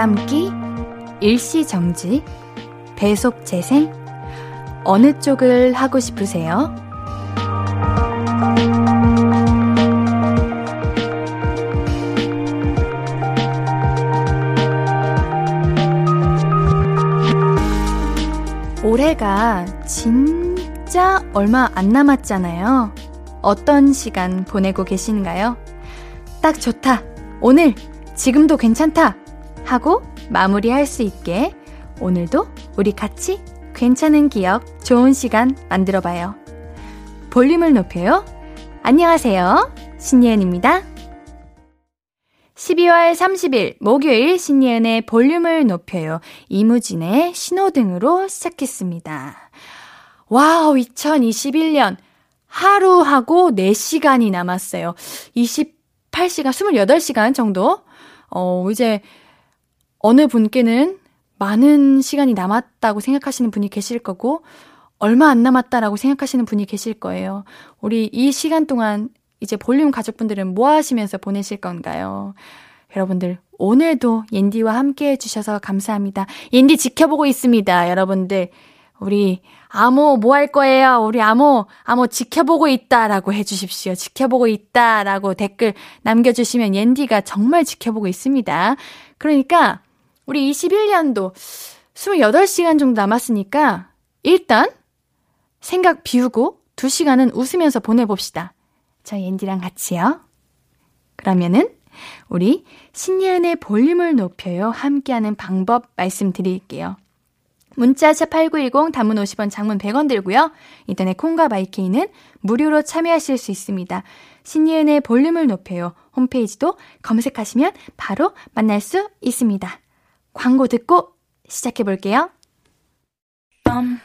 대감기, 일시정지, 배속재생, 어느 쪽을 하고 싶으세요? 올해가 진짜 얼마 안 남았잖아요. 어떤 시간 보내고 계신가요? 딱 좋다. 오늘, 지금도 괜찮다. 하고 마무리할 수 있게 오늘도 우리 같이 괜찮은 기억, 좋은 시간 만들어 봐요. 볼륨을 높여요. 안녕하세요. 신예은입니다. 12월 30일 목요일 신예은의 볼륨을 높여요. 이무진의 신호등으로 시작했습니다. wow, 2021년 하루하고 4시간이 남았어요. 28시간, 28시간 정도? 어, 이제 어느 분께는 많은 시간이 남았다고 생각하시는 분이 계실 거고, 얼마 안 남았다라고 생각하시는 분이 계실 거예요. 우리 이 시간 동안 이제 볼륨 가족분들은 뭐 하시면서 보내실 건가요? 여러분들, 오늘도 옌디와 함께 해주셔서 감사합니다. 옌디 지켜보고 있습니다, 여러분들. 우리 아모 뭐할 거예요? 우리 아모 아모 지켜보고 있다라고 해주십시오. 지켜보고 있다라고 댓글 남겨주시면 옌디가 정말 지켜보고 있습니다. 그러니까 우리 21년도 28시간 정도 남았으니까 일단 생각 비우고 2시간은 웃으면서 보내봅시다. 저 옌디랑 같이요. 그러면은 우리 신예은의 볼륨을 높여요 함께하는 방법 말씀드릴게요. 문자샵 8910 단문 50원 장문 100원 들고요. 인터넷 콩과 마이케이는 무료로 참여하실 수 있습니다. 신예은의 볼륨을 높여요. 홈페이지도 검색하시면 바로 만날 수 있습니다. 광고 듣고 시작해 볼게요.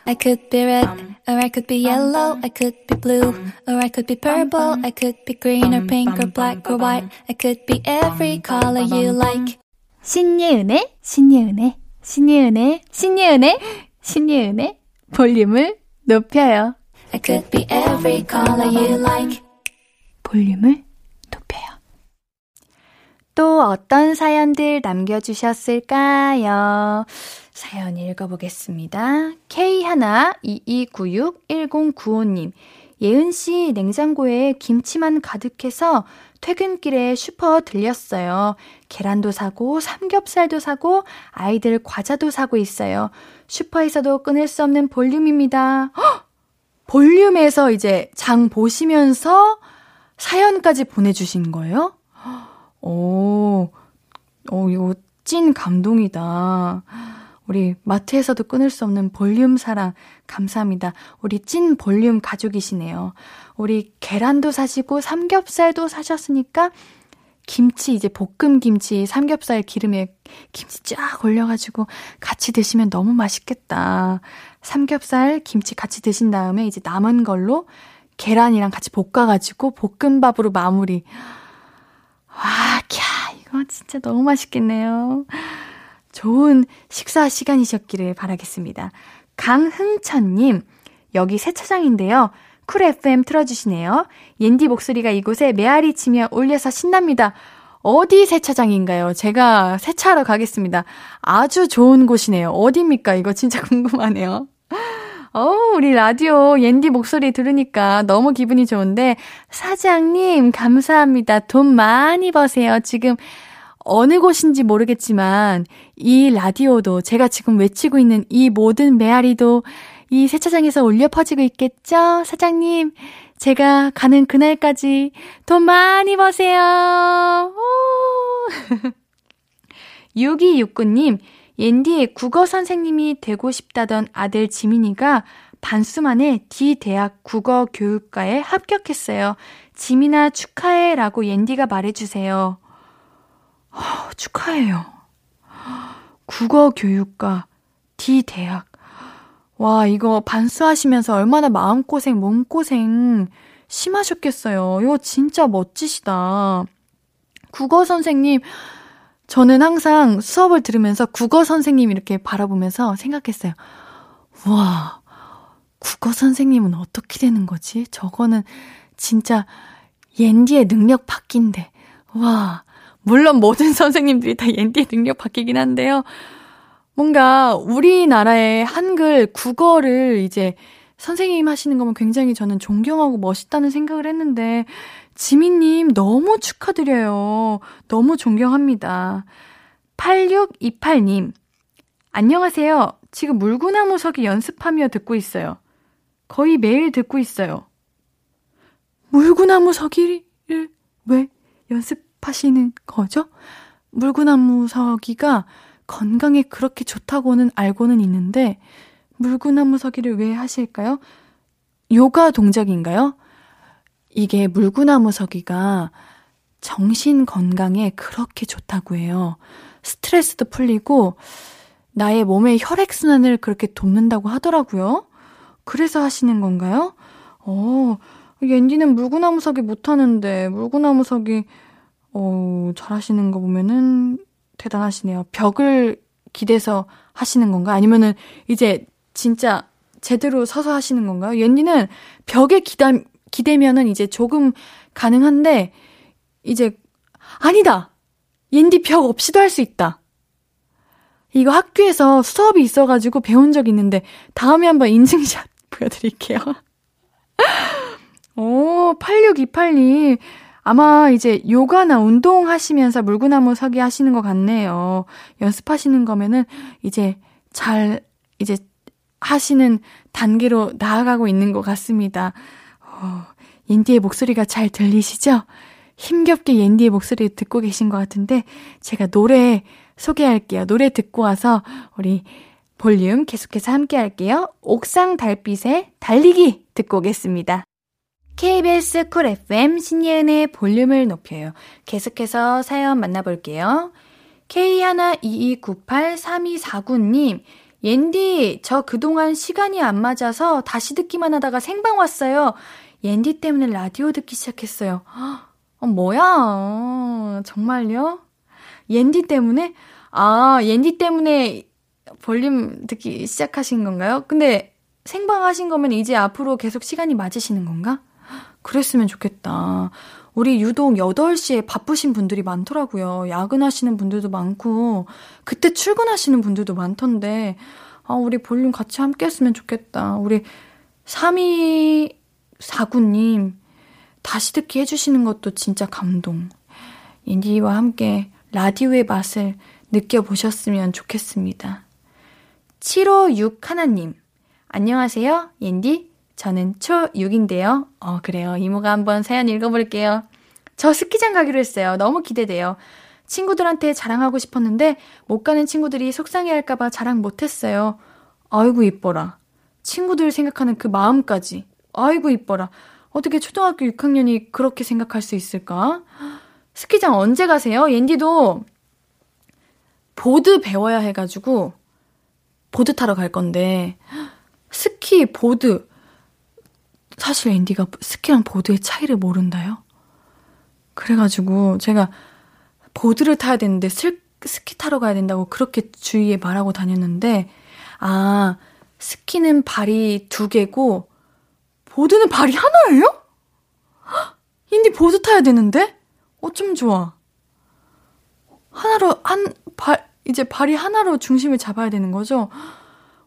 I could be red, or I could be yellow, I could be blue, or I could be purple, I could be green or pink or black or white, I could be every color you like. 신예은의, 신예은의, 신예은의, 신예은의, 신예은의 볼륨을 높여요. I could be every color you like. 볼륨을. 또 어떤 사연들 남겨주셨을까요? 사연 읽어보겠습니다. K122961095님. 예은씨 냉장고에 김치만 가득해서 퇴근길에 슈퍼 들렸어요. 계란도 사고 삼겹살도 사고 아이들 과자도 사고 있어요. 슈퍼에서도 끊을 수 없는 볼륨입니다. 헉! 볼륨에서 이제 장 보시면서 사연까지 보내주신 거예요? 오, 오, 이거 찐 감동이다. 우리 마트에서도 끊을 수 없는 볼륨 사랑 감사합니다. 우리 찐 볼륨 가족이시네요. 우리 계란도 사시고 삼겹살도 사셨으니까 김치 이제 볶음 김치 삼겹살 기름에 김치 쫙 올려가지고 같이 드시면 너무 맛있겠다. 삼겹살 김치 같이 드신 다음에 이제 남은 걸로 계란이랑 같이 볶아가지고 볶음밥으로 마무리. 와, 캬, 이거 진짜 너무 맛있겠네요. 좋은 식사 시간이셨기를 바라겠습니다. 강흥천님, 여기 세차장인데요. 쿨 FM 틀어주시네요. 옌디 목소리가 이곳에 메아리 치며 울려서 신납니다. 어디 세차장인가요? 제가 세차하러 가겠습니다. 아주 좋은 곳이네요. 어디입니까? 이거 진짜 궁금하네요. 어우, 우리 라디오 옌디 목소리 들으니까 너무 기분이 좋은데, 사장님, 감사합니다. 돈 많이 버세요. 지금 어느 곳인지 모르겠지만 이 라디오도 제가 지금 외치고 있는 이 모든 메아리도 이 세차장에서 울려 퍼지고 있겠죠? 사장님, 제가 가는 그날까지 돈 많이 버세요. 6269님, 옌디의 국어 선생님이 되고 싶다던 아들 지민이가 반수 만에 D 대학 국어 교육과에 합격했어요. 지민아 축하해 라고 옌디가 말해주세요. 어, 축하해요. 국어 교육과 D 대학. 와, 이거 반수하시면서 얼마나 마음고생, 몸고생 심하셨겠어요. 이거 진짜 멋지시다. 국어 선생님, 저는 항상 수업을 들으면서 국어 선생님 이렇게 바라보면서 생각했어요. 와, 국어 선생님은 어떻게 되는 거지? 저거는 진짜 옌디의 능력 밖인데. 와, 물론 모든 선생님들이 다 옌디의 능력 바뀌긴 한데요. 뭔가 우리나라의 한글, 국어를 이제 선생님 하시는 거면 굉장히 저는 존경하고 멋있다는 생각을 했는데, 지민님 너무 축하드려요. 너무 존경합니다. 8628님, 안녕하세요. 지금 물구나무 서기 연습하며 듣고 있어요. 거의 매일 듣고 있어요. 물구나무 서기를 왜 연습하시는 거죠? 물구나무 서기가 건강에 그렇게 좋다고는 알고는 있는데, 물구나무 서기를 왜 하실까요? 요가 동작인가요? 이게 물구나무 서기가 정신 건강에 그렇게 좋다고 해요. 스트레스도 풀리고, 나의 몸의 혈액순환을 그렇게 돕는다고 하더라고요. 그래서 하시는 건가요? 어, 옌디는 물구나무 서기 못하는데, 물구나무 서기, 어, 잘하시는 거 보면은 대단하시네요. 벽을 기대서 하시는 건가? 아니면은 이제 진짜 제대로 서서 하시는 건가요? 옌디는 벽에 기다, 기대면은 이제 조금 가능한데, 이제, 아니다! 옌디 벽 없이도 할 수 있다. 이거 학교에서 수업이 있어가지고 배운 적 있는데, 다음에 한번 인증샷 보여드릴게요. 오, 8628님. 아마 이제 요가나 운동 하시면서 물구나무 서기 하시는 것 같네요. 연습하시는 거면은 이제 잘, 이제 하시는 단계로 나아가고 있는 것 같습니다. 어, 옌디의 목소리가 잘 들리시죠? 힘겹게 옌디의 목소리 듣고 계신 것 같은데 제가 노래 소개할게요. 노래 듣고 와서 우리 볼륨 계속해서 함께 할게요. 옥상 달빛의 달리기 듣고 오겠습니다. KBS 쿨 FM 신예은의 볼륨을 높여요. 계속해서 사연 만나볼게요. K122983249님, 옌디, 저 그동안 시간이 안 맞아서 다시 듣기만 하다가 생방 왔어요. 옌디 때문에 라디오 듣기 시작했어요. 어, 뭐야. 정말요? 옌디 때문에? 아, 옌디 때문에 볼륨 듣기 시작하신 건가요? 근데 생방 하신 거면 이제 앞으로 계속 시간이 맞으시는 건가? 그랬으면 좋겠다. 우리 유독 8시에 바쁘신 분들이 많더라고요. 야근하시는 분들도 많고, 그때 출근하시는 분들도 많던데, 아, 우리 볼륨 같이 함께 했으면 좋겠다. 우리 3249님, 다시 듣기 해주시는 것도 진짜 감동. 인디와 함께 라디오의 맛을 느껴보셨으면 좋겠습니다. 756 하나님, 안녕하세요, 옌디. 저는 초6인데요. 어, 그래요. 이모가 한번 사연 읽어볼게요. 저 스키장 가기로 했어요. 너무 기대돼요. 친구들한테 자랑하고 싶었는데 못 가는 친구들이 속상해 할까봐 자랑 못했어요. 아이고, 이뻐라. 친구들 생각하는 그 마음까지. 아이고, 이뻐라. 어떻게 초등학교 6학년이 그렇게 생각할 수 있을까? 스키장 언제 가세요? 옌디도 보드 배워야 해가지고 보드 타러 갈 건데 스키, 보드 사실 옌디가 스키랑 보드의 차이를 모른다요? 그래가지고 제가 보드를 타야 되는데 스, 스키 타러 가야 된다고 그렇게 주위에 말하고 다녔는데, 아, 스키는 발이 두 개고, 보드는 발이 하나예요? 옌디 보드 타야 되는데? 어쩜 좋아. 하나로, 한, 발, 이제 발이 하나로 중심을 잡아야 되는 거죠?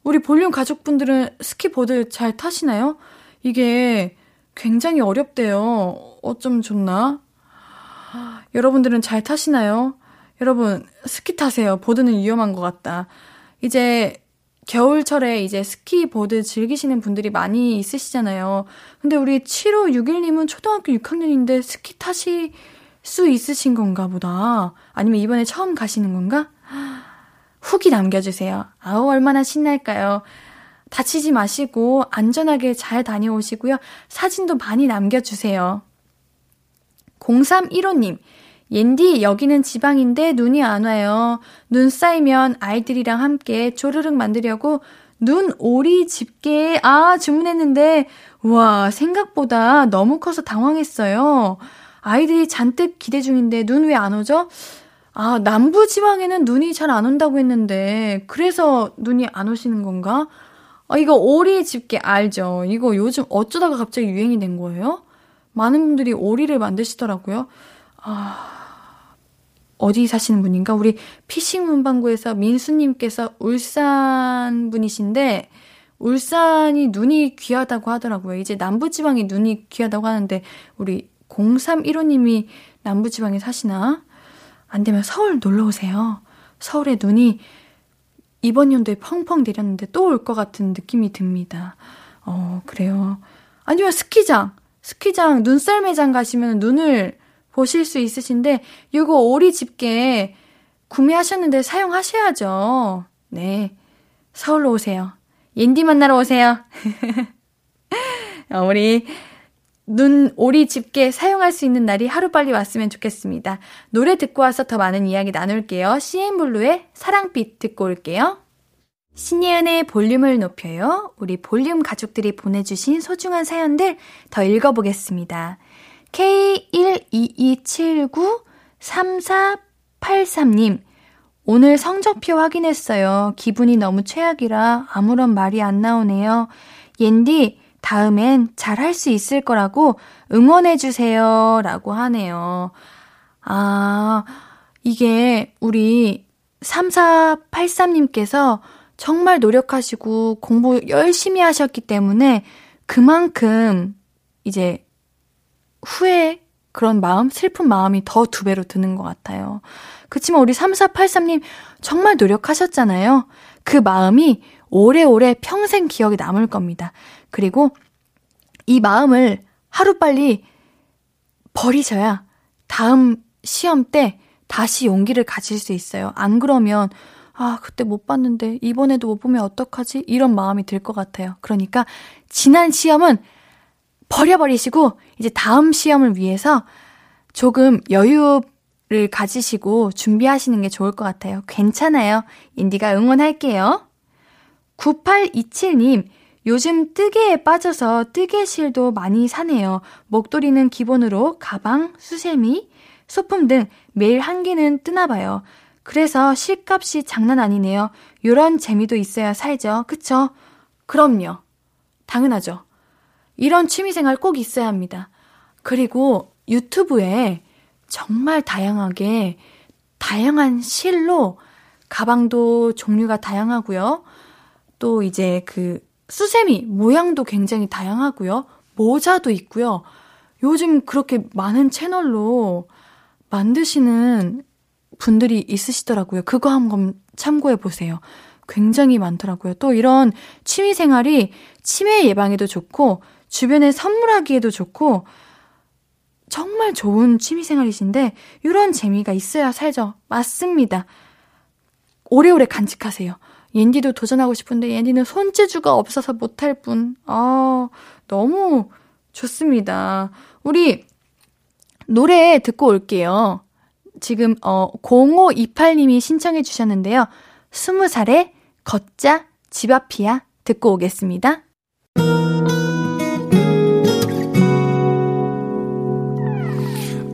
우리 볼륨 가족분들은 스키보드 잘 타시나요? 이게 굉장히 어렵대요. 어쩜 좋나? 여러분들은 잘 타시나요? 여러분, 스키 타세요. 보드는 위험한 것 같다. 이제 겨울철에 이제 스키 보드 즐기시는 분들이 많이 있으시잖아요. 근데 우리 7561님은 초등학교 6학년인데 스키 타실 수 있으신 건가 보다. 아니면 이번에 처음 가시는 건가? 후기 남겨주세요. 아우, 얼마나 신날까요? 다치지 마시고 안전하게 잘 다녀오시고요. 사진도 많이 남겨주세요. 0315님, 옌디, 여기는 지방인데 눈이 안 와요. 눈 쌓이면 아이들이랑 함께 조르륵 만들려고 눈 오리 집게, 아, 주문했는데, 와, 생각보다 너무 커서 당황했어요. 아이들이 잔뜩 기대 중인데 눈 왜 안 오죠? 아, 남부 지방에는 눈이 잘 안 온다고 했는데, 그래서 눈이 안 오시는 건가? 아, 이거 오리 집게 알죠? 이거 요즘 어쩌다가 갑자기 유행이 된 거예요? 많은 분들이 오리를 만드시더라고요. 아, 어디 사시는 분인가? 우리 피싱 문방구에서 민수님께서 울산 분이신데, 울산이 눈이 귀하다고 하더라고요. 이제 남부지방이 눈이 귀하다고 하는데, 우리 0315님이 남부지방에 사시나? 안 되면 서울 놀러 오세요. 서울에 눈이 이번 연도에 펑펑 내렸는데 또 올 것 같은 느낌이 듭니다. 어, 그래요. 아니면 스키장, 스키장, 눈썰 매장 가시면 눈을 보실 수 있으신데, 요거 오리 집게 구매하셨는데 사용하셔야죠. 네. 서울로 오세요. 옌디 만나러 오세요. 어, 우리 눈 오리 집게 사용할 수 있는 날이 하루빨리 왔으면 좋겠습니다. 노래 듣고 와서 더 많은 이야기 나눌게요. CN블루의 사랑빛 듣고 올게요. 신예은의 볼륨을 높여요. 우리 볼륨 가족들이 보내주신 소중한 사연들 더 읽어보겠습니다. K122793483님, 오늘 성적표 확인했어요. 기분이 너무 최악이라 아무런 말이 안 나오네요. 옌디, 다음엔 잘 할 수 있을 거라고 응원해주세요. 라고 하네요. 아, 이게 우리 3483님께서 정말 노력하시고 공부 열심히 하셨기 때문에 그만큼 이제 후에 그런 마음, 슬픈 마음이 더 두 배로 드는 것 같아요. 그치만 우리 3483님 정말 노력하셨잖아요. 그 마음이 오래오래 평생 기억에 남을 겁니다. 그리고 이 마음을 하루빨리 버리셔야 다음 시험 때 다시 용기를 가질 수 있어요. 안 그러면, 아, 그때 못 봤는데, 이번에도 못 보면 어떡하지? 이런 마음이 들 것 같아요. 그러니까, 지난 시험은 버려버리시고, 이제 다음 시험을 위해서 조금 여유를 가지시고 준비하시는 게 좋을 것 같아요. 괜찮아요. 인디가 응원할게요. 9827님, 요즘 뜨개에 빠져서 뜨개실도 많이 사네요. 목도리는 기본으로 가방, 수세미, 소품 등 매일 한 개는 뜨나 봐요. 그래서 실값이 장난 아니네요. 요런 재미도 있어야 살죠. 그쵸? 그럼요. 당연하죠. 이런 취미생활 꼭 있어야 합니다. 그리고 유튜브에 정말 다양하게, 다양한 실로 가방도 종류가 다양하고요. 또 이제 그 수세미 모양도 굉장히 다양하고요. 모자도 있고요. 요즘 그렇게 많은 채널로 만드시는 분들이 있으시더라고요. 그거 한번 참고해 보세요. 굉장히 많더라고요. 또 이런 취미 생활이 치매 예방에도 좋고 주변에 선물하기에도 좋고 정말 좋은 취미 생활이신데 이런 재미가 있어야 살죠. 맞습니다. 오래오래 간직하세요. 옌디도 도전하고 싶은데 옌디는 손재주가 없어서 못할 뿐. 아, 너무 좋습니다. 우리 노래 듣고 올게요. 지금 어 0528님이 신청해 주셨는데요. 20살에 걷자 집 앞이야 듣고 오겠습니다.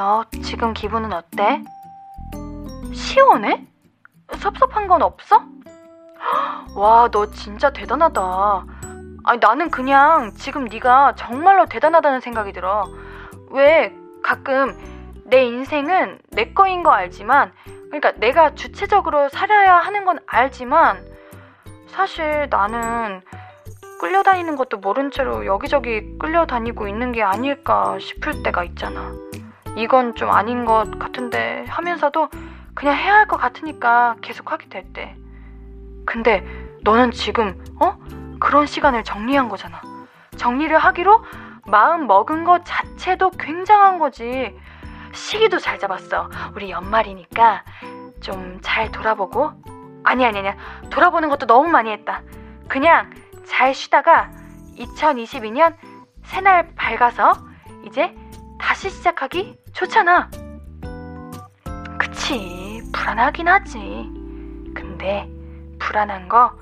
어, 그래서 지금 기분은 어때? 시원해? 섭섭한 건 없어? 와, 너 진짜 대단하다. 아니, 나는 그냥 지금 네가 정말로 대단하다는 생각이 들어. 왜 가끔 내 인생은 내 거인 거 알지만, 그러니까 내가 주체적으로 살아야 하는 건 알지만, 사실 나는 끌려다니는 것도 모른 채로 여기저기 끌려다니고 있는 게 아닐까 싶을 때가 있잖아. 이건 좀 아닌 것 같은데 하면서도 그냥 해야 할 것 같으니까 계속 하게 될 때. 근데 너는 지금, 어? 그런 시간을 정리한 거잖아. 정리를 하기로 마음 먹은 것 자체도 굉장한 거지. 시기도 잘 잡았어. 우리 연말이니까 좀 잘 돌아보고. 아니, 아니, 아니. 돌아보는 것도 너무 많이 했다. 그냥 잘 쉬다가 2022년 새날 밝아서 이제 다시 시작하기 좋잖아. 그치, 불안하긴 하지. 근데 불안한 거,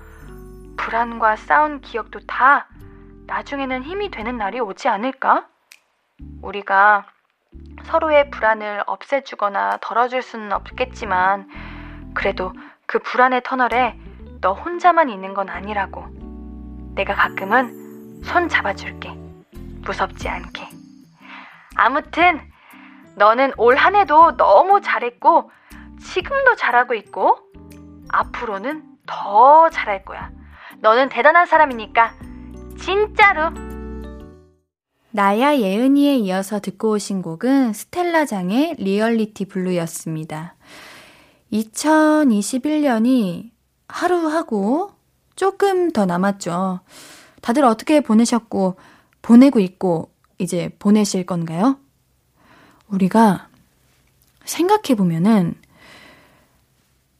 불안과 싸운 기억도 다 나중에는 힘이 되는 날이 오지 않을까? 우리가 서로의 불안을 없애주거나 덜어줄 수는 없겠지만, 그래도 그 불안의 터널에 너 혼자만 있는 건 아니라고. 내가 가끔은 손 잡아줄게. 무섭지 않게. 아무튼, 너는 올 한 해도 너무 잘했고, 지금도 잘하고 있고, 앞으로는 더 잘할 거야. 너는 대단한 사람이니까, 진짜로. 나야 예은이에 이어서 듣고 오신 곡은 스텔라장의 Reality Blue였습니다. 2021년이 하루하고 조금 더 남았죠. 다들 어떻게 보내셨고, 보내고 있고, 이제 보내실 건가요? 우리가 생각해보면은,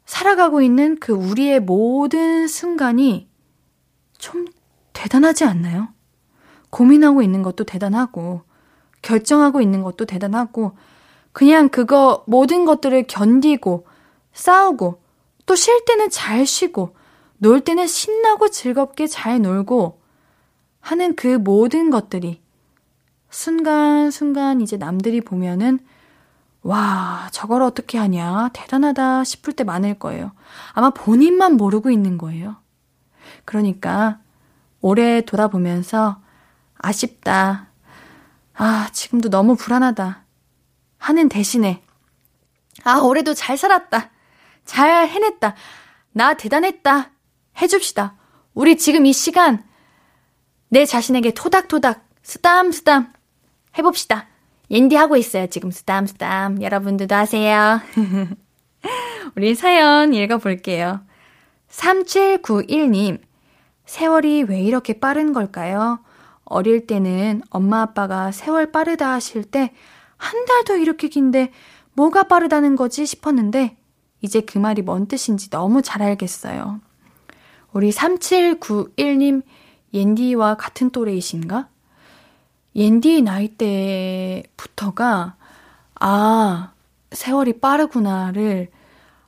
살아가고 있는 그 우리의 모든 순간이 좀 대단하지 않나요? 고민하고 있는 것도 대단하고, 결정하고 있는 것도 대단하고, 그냥 그거 모든 것들을 견디고, 싸우고, 또 쉴 때는 잘 쉬고, 놀 때는 신나고 즐겁게 잘 놀고 하는 그 모든 것들이 순간순간 이제 남들이 보면은 와, 저걸 어떻게 하냐. 대단하다 싶을 때 많을 거예요. 아마 본인만 모르고 있는 거예요. 그러니까 올해 돌아보면서 아쉽다. 아, 지금도 너무 불안하다. 하는 대신에 아, 올해도 잘 살았다. 잘 해냈다. 나 대단했다. 해줍시다. 우리 지금 이 시간 내 자신에게 토닥토닥, 쓰담쓰담 해봅시다. 옌디 하고 있어요. 지금 쓰담쓰담. 여러분들도 하세요. 우리 사연 읽어볼게요. 3791님, 세월이 왜 이렇게 빠른 걸까요? 어릴 때는 엄마 아빠가 세월 빠르다 하실 때 한 달도 이렇게 긴데 뭐가 빠르다는 거지 싶었는데 이제 그 말이 뭔 뜻인지 너무 잘 알겠어요. 우리 3791님 옌디와 같은 또래이신가? 옌디 나이대부터가 아, 세월이 빠르구나를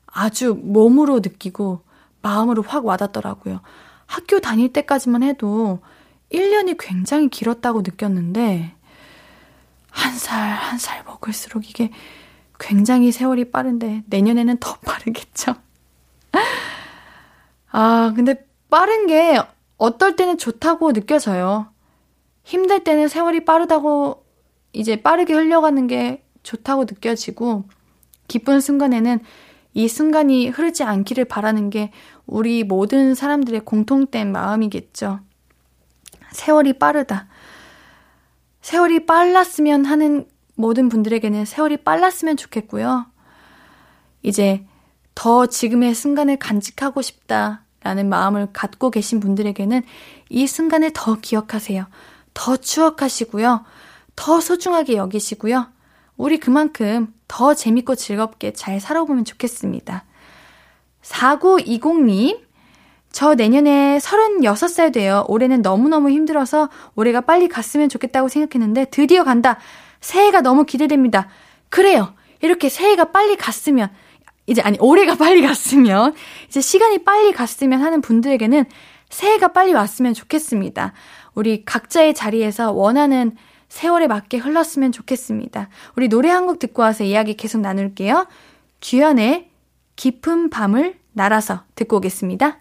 아주 몸으로 느끼고 마음으로 확 와닿더라고요. 학교 다닐 때까지만 해도 1년이 굉장히 길었다고 느꼈는데 한 살 한 살 먹을수록 이게 굉장히 세월이 빠른데 내년에는 더 빠르겠죠. 아, 근데 빠른 게 어떨 때는 좋다고 느껴져요. 힘들 때는 세월이 빠르다고 이제 빠르게 흘려가는 게 좋다고 느껴지고 기쁜 순간에는 이 순간이 흐르지 않기를 바라는 게 우리 모든 사람들의 공통된 마음이겠죠. 세월이 빠르다. 세월이 빨랐으면 하는 모든 분들에게는 세월이 빨랐으면 좋겠고요. 이제 더 지금의 순간을 간직하고 싶다라는 마음을 갖고 계신 분들에게는 이 순간을 더 기억하세요. 더 추억하시고요. 더 소중하게 여기시고요. 우리 그만큼 더 재밌고 즐겁게 잘 살아보면 좋겠습니다. 4920님, 저 내년에 36살 돼요. 올해는 너무너무 힘들어서 올해가 빨리 갔으면 좋겠다고 생각했는데 드디어 간다. 새해가 너무 기대됩니다. 그래요. 이렇게 새해가 빨리 갔으면 이제 아니 올해가 빨리 갔으면 이제 시간이 빨리 갔으면 하는 분들에게는 새해가 빨리 왔으면 좋겠습니다. 우리 각자의 자리에서 원하는 세월에 맞게 흘렀으면 좋겠습니다. 우리 노래 한 곡 듣고 와서 이야기 계속 나눌게요. 주연의 깊은 밤을 날아서 듣고 오겠습니다.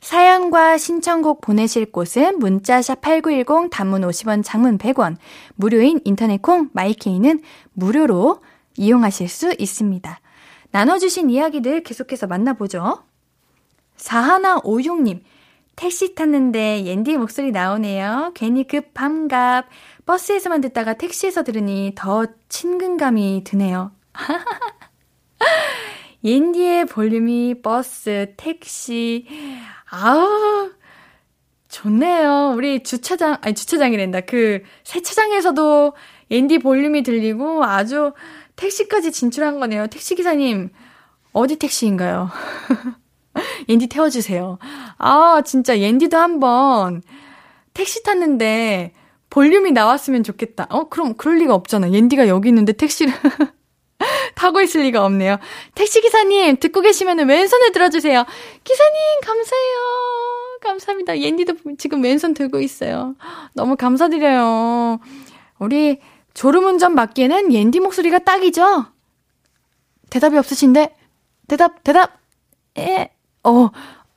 사연과 신청곡 보내실 곳은 문자샵 8910 단문 50원 장문 100원 무료인 인터넷 콩 마이케이는 무료로 이용하실 수 있습니다. 나눠주신 이야기들 계속해서 만나보죠. 4156님, 택시 탔는데 옌디 목소리 나오네요. 괜히 급 반갑. 버스에서만 듣다가 택시에서 들으니 더 친근감이 드네요. 옌디의 볼륨이 버스, 택시. 아우, 좋네요. 우리 주차장, 아니 주차장이란다. 그 세차장에서도 옌디 볼륨이 들리고 아주 택시까지 진출한 거네요. 택시기사님, 어디 택시인가요? 옌디 태워주세요. 아, 진짜 옌디도 한번 택시 탔는데 볼륨이 나왔으면 좋겠다. 어, 그럼 그럴 리가 없잖아. 옌디가 여기 있는데 택시를 타고 있을 리가 없네요. 택시 기사님, 듣고 계시면 왼손을 들어주세요. 기사님, 감사해요. 감사합니다. 옌디도 지금 왼손 들고 있어요. 너무 감사드려요. 우리 졸음운전 맡기에는 옌디 목소리가 딱이죠? 대답이 없으신데? 대답, 대답! 예, 어,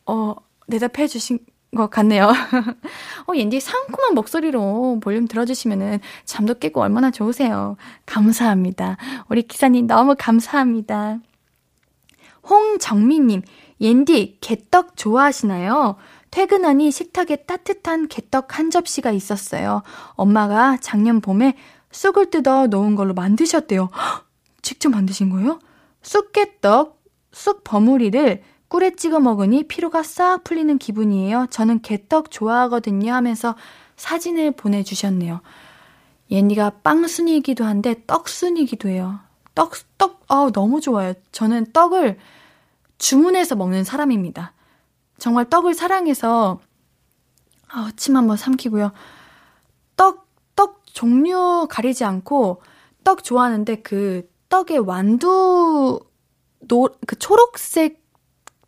어, 대답해 주신 것 같네요. 어, 옌디 상큼한 목소리로 볼륨 들어주시면은 잠도 깨고 얼마나 좋으세요. 감사합니다. 우리 기사님 너무 감사합니다. 홍정민님, 옌디, 개떡 좋아하시나요? 퇴근하니 식탁에 따뜻한 개떡 한 접시가 있었어요. 엄마가 작년 봄에 쑥을 뜯어 놓은 걸로 만드셨대요. 헉, 직접 만드신 거예요? 쑥개떡, 쑥 버무리를 꿀에 찍어 먹으니 피로가 싹 풀리는 기분이에요. 저는 개떡 좋아하거든요 하면서 사진을 보내주셨네요. 옌디가 빵순이기도 한데 떡순이기도 해요. 떡, 떡, 아 너무 좋아요. 저는 떡을 주문해서 먹는 사람입니다. 정말 떡을 사랑해서, 아, 침 한번 삼키고요. 떡, 떡 종류 가리지 않고 떡 좋아하는데 그 떡의 완두, 노, 그 초록색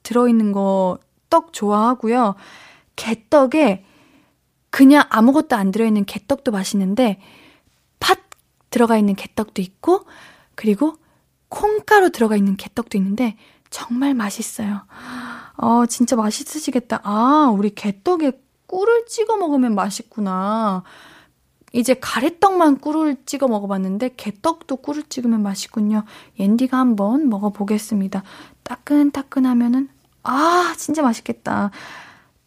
들어있는 거 떡 좋아하고요. 개떡에 그냥 아무것도 안 들어있는 개떡도 맛있는데 팥 들어가 있는 개떡도 있고 그리고 콩가루 들어가 있는 개떡도 있는데 정말 맛있어요. 어, 진짜 맛있으시겠다. 아, 우리 개떡에 꿀을 찍어 먹으면 맛있구나. 이제 가래떡만 꿀을 찍어 먹어봤는데 개떡도 꿀을 찍으면 맛있군요. 옌디가 한번 먹어보겠습니다. 따끈따끈하면은 아, 진짜 맛있겠다.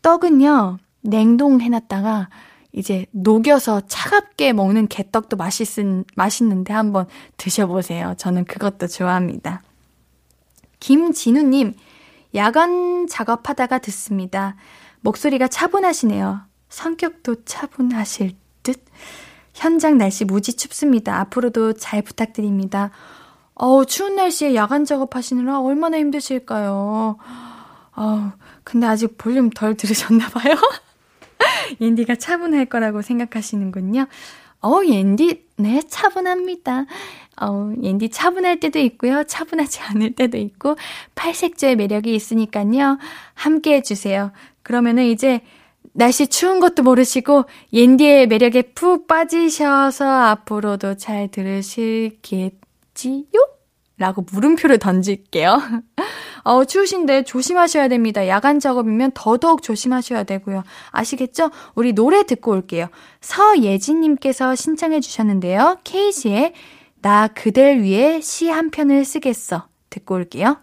떡은요, 냉동해놨다가 이제 녹여서 차갑게 먹는 개떡도 맛있은, 맛있는데 한번 드셔보세요. 저는 그것도 좋아합니다. 김진우님, 야간 작업하다가 듣습니다. 목소리가 차분하시네요. 성격도 차분하실 듯? 현장 날씨 무지 춥습니다. 앞으로도 잘 부탁드립니다. 어우, 추운 날씨에 야간 작업하시느라 얼마나 힘드실까요? 어, 근데 아직 볼륨 덜 들으셨나봐요? 옌디가 차분할 거라고 생각하시는군요. 어, 옌디, 네, 차분합니다. 어, 옌디 차분할 때도 있고요. 차분하지 않을 때도 있고, 팔색조의 매력이 있으니까요. 함께 해주세요. 그러면은 이제, 날씨 추운 것도 모르시고, 옌디의 매력에 푹 빠지셔서 앞으로도 잘 들으실겠지요? 라고 물음표를 던질게요. 어, 추우신데 조심하셔야 됩니다. 야간 작업이면 더더욱 조심하셔야 되고요. 아시겠죠? 우리 노래 듣고 올게요. 서예진님께서 신청해 주셨는데요. 케이지의 나 그댈 위해 시 한 편을 쓰겠어. 듣고 올게요.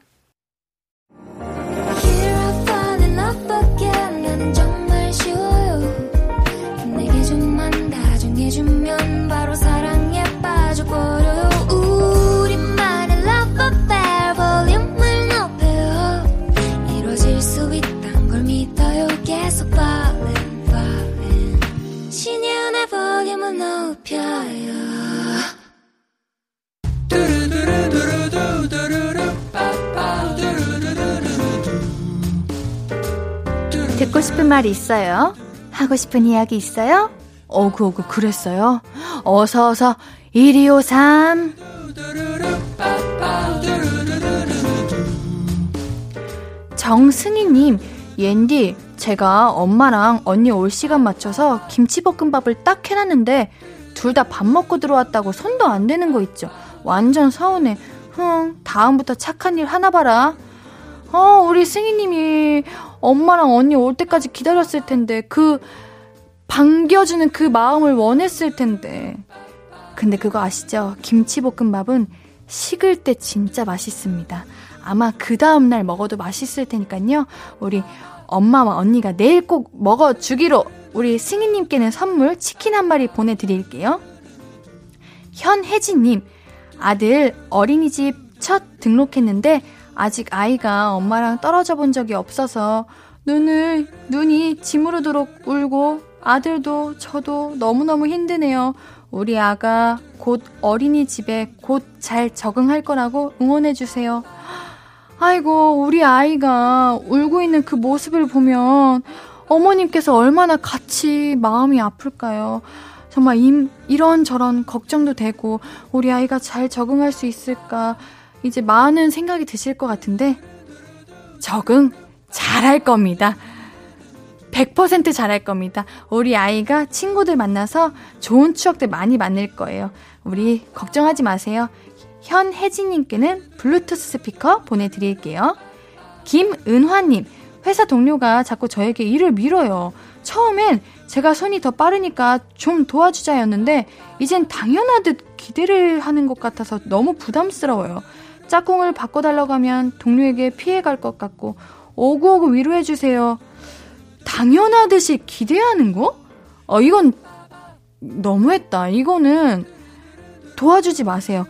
듣고 싶은 말 있어요? 하고 싶은 이야기 있어요? 어구, 어구, 그랬어요? 어서, 어서, 1253. 정승희님, 옌디, 제가 엄마랑 언니 올 시간 맞춰서 김치볶음밥을 딱 해놨는데, 둘 다 밥 먹고 들어왔다고 손도 안 대는 거 있죠? 완전 서운해. 흥, 다음부터 착한 일 하나 봐라. 어, 우리 승희님이 엄마랑 언니 올 때까지 기다렸을 텐데, 그, 반겨주는 그 마음을 원했을 텐데. 근데 그거 아시죠? 김치볶음밥은 식을 때 진짜 맛있습니다. 아마 그 다음날 먹어도 맛있을 테니까요. 우리 엄마와 언니가 내일 꼭 먹어주기로 우리 승희님께는 선물 치킨 한 마리 보내드릴게요. 현혜진님, 아들 어린이집 첫 등록했는데 아직 아이가 엄마랑 떨어져 본 적이 없어서 눈을, 눈이 지무르도록 울고 아들도 저도 너무너무 힘드네요. 우리 아가 곧 어린이집에 곧 잘 적응할 거라고 응원해주세요. 아이고, 우리 아이가 울고 있는 그 모습을 보면 어머님께서 얼마나 같이 마음이 아플까요? 정말 임, 이런저런 걱정도 되고, 우리 아이가 잘 적응할 수 있을까, 이제 많은 생각이 드실 것 같은데, 적응 잘할 겁니다. 100% 잘할 겁니다. 우리 아이가 친구들 만나서 좋은 추억들 많이 만들 거예요. 우리 걱정하지 마세요. 현혜진님께는 블루투스 스피커 보내드릴게요. 김은화님, 회사 동료가 자꾸 저에게 일을 밀어요. 처음엔 제가 손이 더 빠르니까 좀 도와주자였는데, 이젠 당연하듯 기대를 하는 것 같아서 너무 부담스러워요. 짝꿍을 바꿔달라고 하면 동료에게 피해갈 것 같고, 오구오구 위로해주세요. 당연하듯이 기대하는 거? 어, 이건 너무했다. 이거는 도와주지 마세요.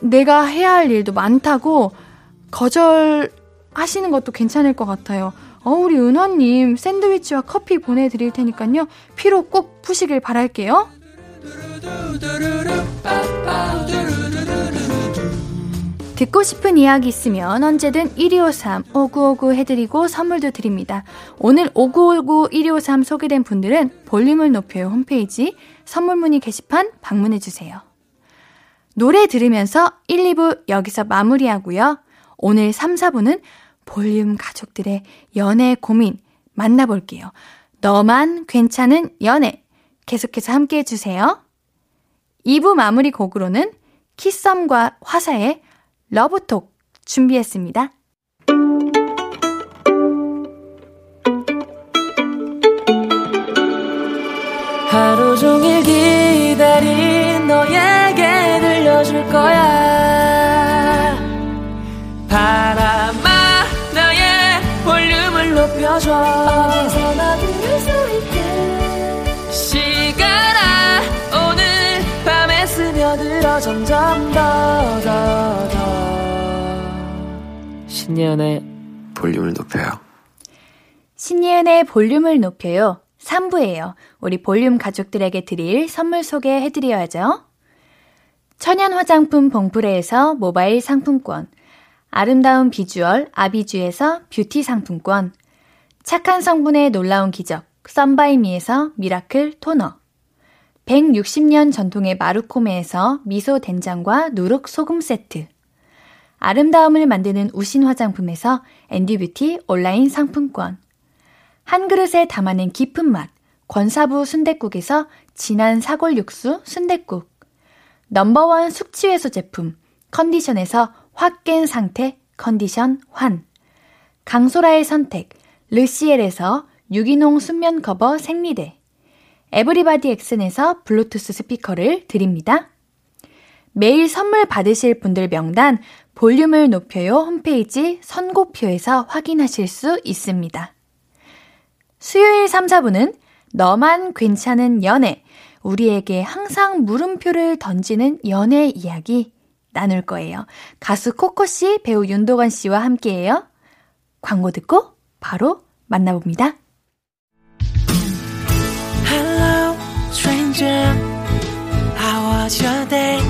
내가 해야 할 일도 많다고 거절하시는 것도 괜찮을 것 같아요. 어, 우리 은화님 샌드위치와 커피 보내드릴 테니까요. 피로 꼭 푸시길 바랄게요. 듣고 싶은 이야기 있으면 언제든 1253 5959 해드리고 선물도 드립니다. 오늘 5959 1253 소개된 분들은 볼륨을 높여요 홈페이지 선물 문의 게시판 방문해주세요. 노래 들으면서 1, 2부 여기서 마무리하고요. 오늘 3, 4부는 볼륨 가족들의 연애 고민 만나볼게요. 너만 괜찮은 연애. 계속해서 함께 해주세요. 2부 마무리 곡으로는 키썸과 화사의 러브톡 준비했습니다. 하루 종일 기다린 너에 게 들려줄 거야. 바람아 나의 볼륨을 높여줘. 어디서나 들을 수 있게. 시간아 오늘 밤에 스며들어 점점 더 더 더. 신예은의 볼륨을 높여요. 신예은의 볼륨을 높여요. 3부예요. 우리 볼륨 가족들에게 드릴 선물 소개해드려야죠. 천연 화장품 봉프레에서 모바일 상품권, 아름다운 비주얼 아비주에서 뷰티 상품권, 착한 성분의 놀라운 기적 썬바이미에서 미라클 토너, 160년 전통의 마루코메에서 미소 된장과 누룩 소금 세트, 아름다움을 만드는 우신 화장품에서 앤디뷰티 온라인 상품권, 한 그릇에 담아낸 깊은 맛, 권사부 순댓국에서 진한 사골 육수 순댓국, 넘버원 숙취해소 제품, 컨디션에서 확 깬 상태, 컨디션 환, 강소라의 선택, 르시엘에서 유기농 순면 커버 생리대, 에브리바디 엑슨에서 블루투스 스피커를 드립니다. 매일 선물 받으실 분들 명단 볼륨을 높여요 홈페이지 선곡표에서 확인하실 수 있습니다. 수요일 3, 4분은 너만 괜찮은 연애, 우리에게 항상 물음표를 던지는 연애 이야기 나눌 거예요. 가수 코코 씨, 배우 윤도건 씨와 함께해요. 광고 듣고 바로 만나봅니다. Hello, stranger. How was your day?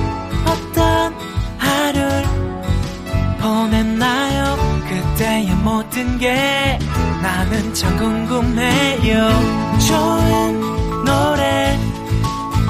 어떤 하루를 보냈나요? 그때의 모든 게 나는 참 궁금해요 좋은